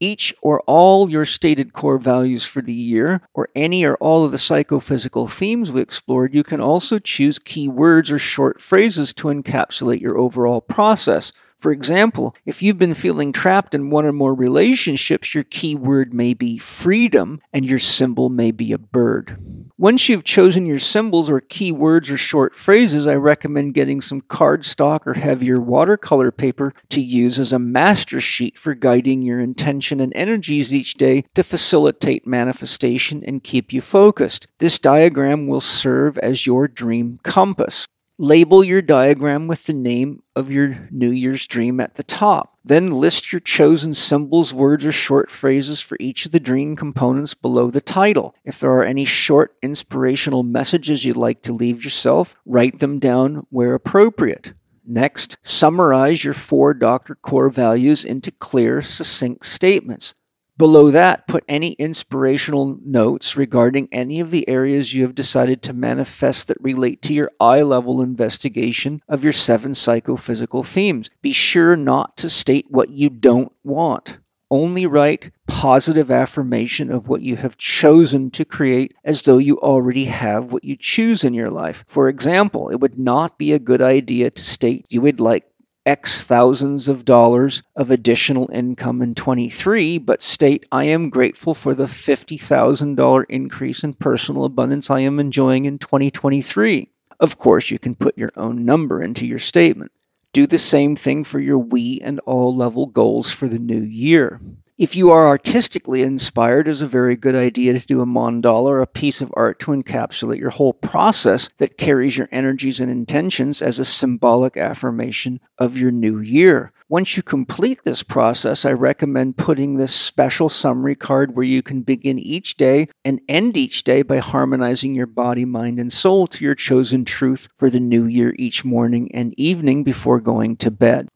each or all your stated core values for the year, or any or all of the psychophysical themes we explored, you can also choose key words or short phrases to encapsulate your overall process. For example, if you've been feeling trapped in one or more relationships, your key word may be freedom and your symbol may be a bird. Once you've chosen your symbols or key words or short phrases, I recommend getting some cardstock or heavier watercolor paper to use as a master sheet for guiding your intention and energies each day to facilitate manifestation and keep you focused. This diagram will serve as your dream compass. Label your diagram with the name of your New Year's dream at the top. Then list your chosen symbols, words, or short phrases for each of the dream components below the title. If there are any short inspirational messages you'd like to leave yourself, write them down where appropriate. Next, summarize your four Dr. Core values into clear, succinct statements. Below that, put any inspirational notes regarding any of the areas you have decided to manifest that relate to your I level investigation of your seven psychophysical themes. Be sure not to state what you don't want. Only write positive affirmation of what you have chosen to create as though you already have what you choose in your life. For example, it would not be a good idea to state you would like X thousands of dollars of additional income in 23, but state, I am grateful for the $50,000 increase in personal abundance I am enjoying in 2023. Of course, you can put your own number into your statement. Do the same thing for your we and all level goals for the new year. If you are artistically inspired, it's a very good idea to do a mandala or a piece of art to encapsulate your whole process that carries your energies and intentions as a symbolic affirmation of your new year. Once you complete this process, I recommend putting this special summary card where you can begin each day and end each day by harmonizing your body, mind, and soul to your chosen truth for the new year each morning and evening before going to bed.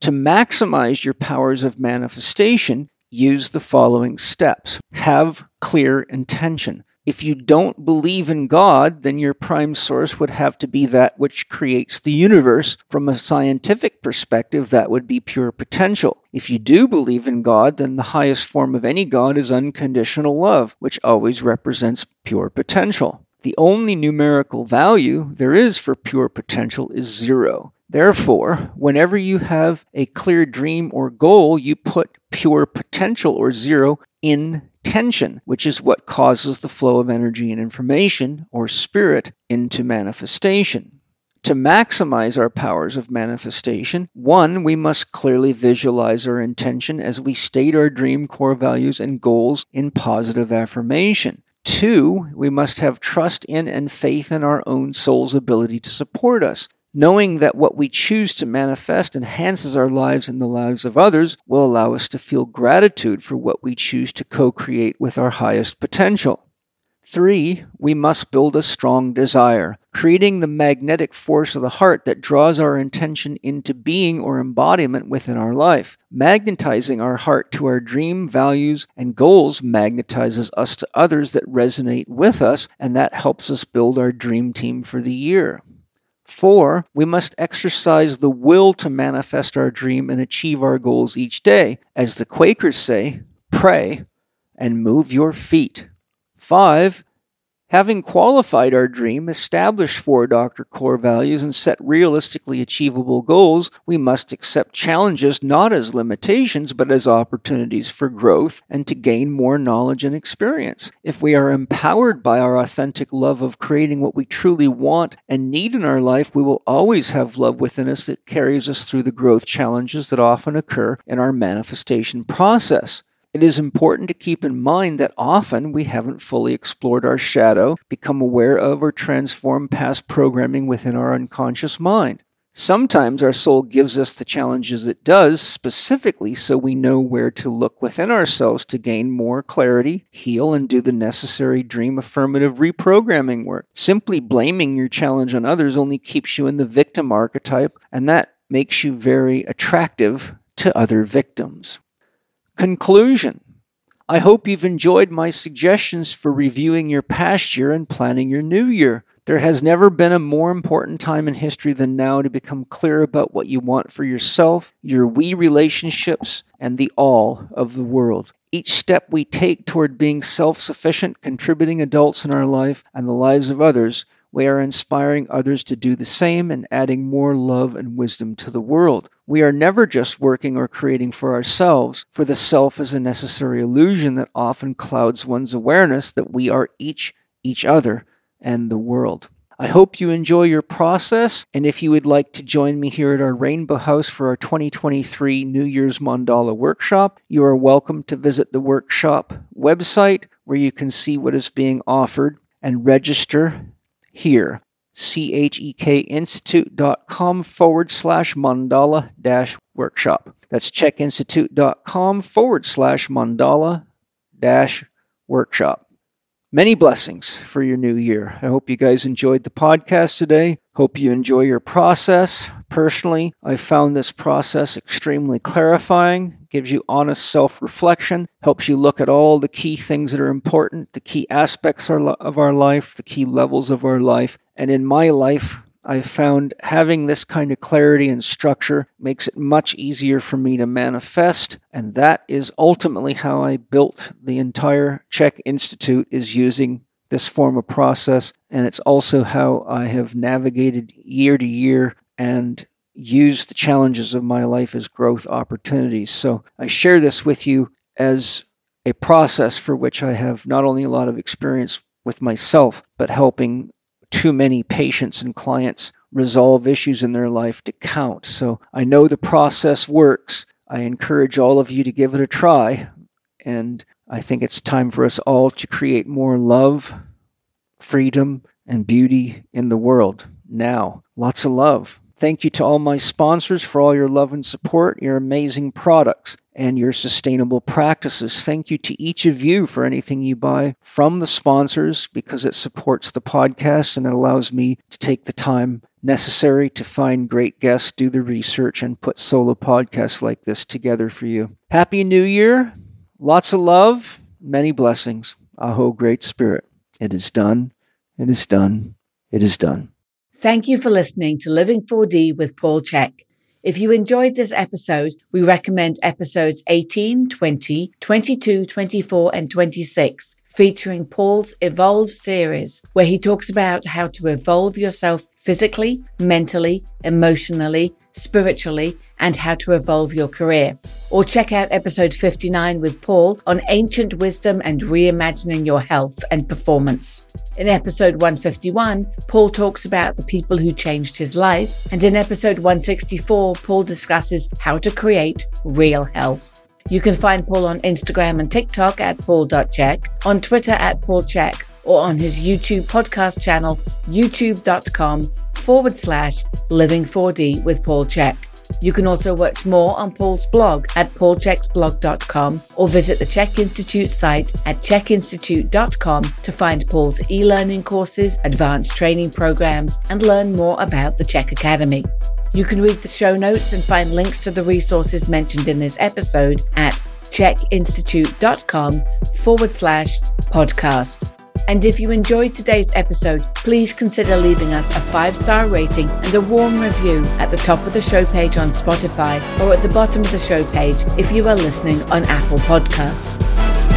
To maximize your powers of manifestation, use the following steps. Have clear intention. If you don't believe in God, then your prime source would have to be that which creates the universe. From a scientific perspective, that would be pure potential. If you do believe in God, then the highest form of any God is unconditional love, which always represents pure potential. The only numerical value there is for pure potential is zero. Therefore, whenever you have a clear dream or goal, you put pure potential or zero in tension, which is what causes the flow of energy and information or spirit into manifestation. To maximize our powers of manifestation, one, we must clearly visualize our intention as we state our dream core values and goals in positive affirmation. Two, we must have trust in and faith in our own soul's ability to support us. Knowing that what we choose to manifest enhances our lives and the lives of others will allow us to feel gratitude for what we choose to co create with our highest potential. Three, we must build a strong desire, creating the magnetic force of the heart that draws our intention into being or embodiment within our life. Magnetizing our heart to our dream, values, and goals magnetizes us to others that resonate with us, and that helps us build our dream team for the year. Four, we must exercise the will to manifest our dream and achieve our goals each day. As the Quakers say, pray and move your feet. Five, Having qualified our dream, established four doctor core values, and set realistically achievable goals, we must accept challenges not as limitations, but as opportunities for growth and to gain more knowledge and experience. If we are empowered by our authentic love of creating what we truly want and need in our life, we will always have love within us that carries us through the growth challenges that often occur in our manifestation process. It is important to keep in mind that often we haven't fully explored our shadow, become aware of, or transformed past programming within our unconscious mind. Sometimes our soul gives us the challenges it does specifically so we know where to look within ourselves to gain more clarity, heal, and do the necessary dream affirmative reprogramming work. Simply blaming your challenge on others only keeps you in the victim archetype, and that makes you very attractive to other victims. Conclusion I hope you've enjoyed my suggestions for reviewing your past year and planning your new year. There has never been a more important time in history than now to become clear about what you want for yourself, your we relationships, and the all of the world. Each step we take toward being self sufficient, contributing adults in our life and the lives of others we are inspiring others to do the same and adding more love and wisdom to the world. We are never just working or creating for ourselves, for the self is a necessary illusion that often clouds one's awareness that we are each each other and the world. I hope you enjoy your process, and if you would like to join me here at our Rainbow House for our 2023 New Year's Mandala Workshop, you are welcome to visit the workshop website where you can see what is being offered and register here. CHEKinstitute.com forward slash mandala dash workshop. That's chekinstitute.com forward slash mandala dash workshop. Many blessings for your new year. I hope you guys enjoyed the podcast today. Hope you enjoy your process. Personally, I found this process extremely clarifying, gives you honest self reflection, helps you look at all the key things that are important, the key aspects of our life, the key levels of our life. And in my life, I've found having this kind of clarity and structure makes it much easier for me to manifest. And that is ultimately how I built the entire CHEK Institute is using this form of process. And it's also how I have navigated year to year and used the challenges of my life as growth opportunities. So I share this with you as a process for which I have not only a lot of experience with myself, but helping too many patients and clients resolve issues in their life to count. So I know the process works. I encourage all of you to give it a try. And I think it's time for us all to create more love, freedom, and beauty in the world now. Lots of love. Thank you to all my sponsors for all your love and support, your amazing products, and your sustainable practices. Thank you to each of you for anything you buy from the sponsors because it supports the podcast and it allows me to take the time necessary to find great guests, do the research, and put solo podcasts like this together for you. Happy New Year! Lots of love, many blessings. Aho, Great Spirit. It is done. It is done. It is done. Thank you for listening to Living 4D with Paul Chek. If you enjoyed this episode, we recommend episodes 18, 20, 22, 24, and 26, featuring Paul's Evolve series, where he talks about how to evolve yourself physically, mentally, emotionally, spiritually, and how to evolve your career. Or check out episode 59 with Paul on ancient wisdom and reimagining your health and performance. In episode 151, Paul talks about the people who changed his life. And in episode 164, Paul discusses how to create real health. You can find Paul on Instagram and TikTok at paul.chek, on Twitter at paulchek, or on his YouTube podcast channel, youtube.com forward slash living4d with Paul Chek. You can also watch more on Paul's blog at paulcheksblog.com or visit the Chek Institute site at chekinstitute.com to find Paul's e learning courses, advanced training programs, and learn more about the Chek Academy. You can read the show notes and find links to the resources mentioned in this episode at chekinstitute.com forward slash podcast. And if you enjoyed today's episode, please consider leaving us a five star rating and a warm review at the top of the show page on Spotify or at the bottom of the show page if you are listening on Apple Podcast.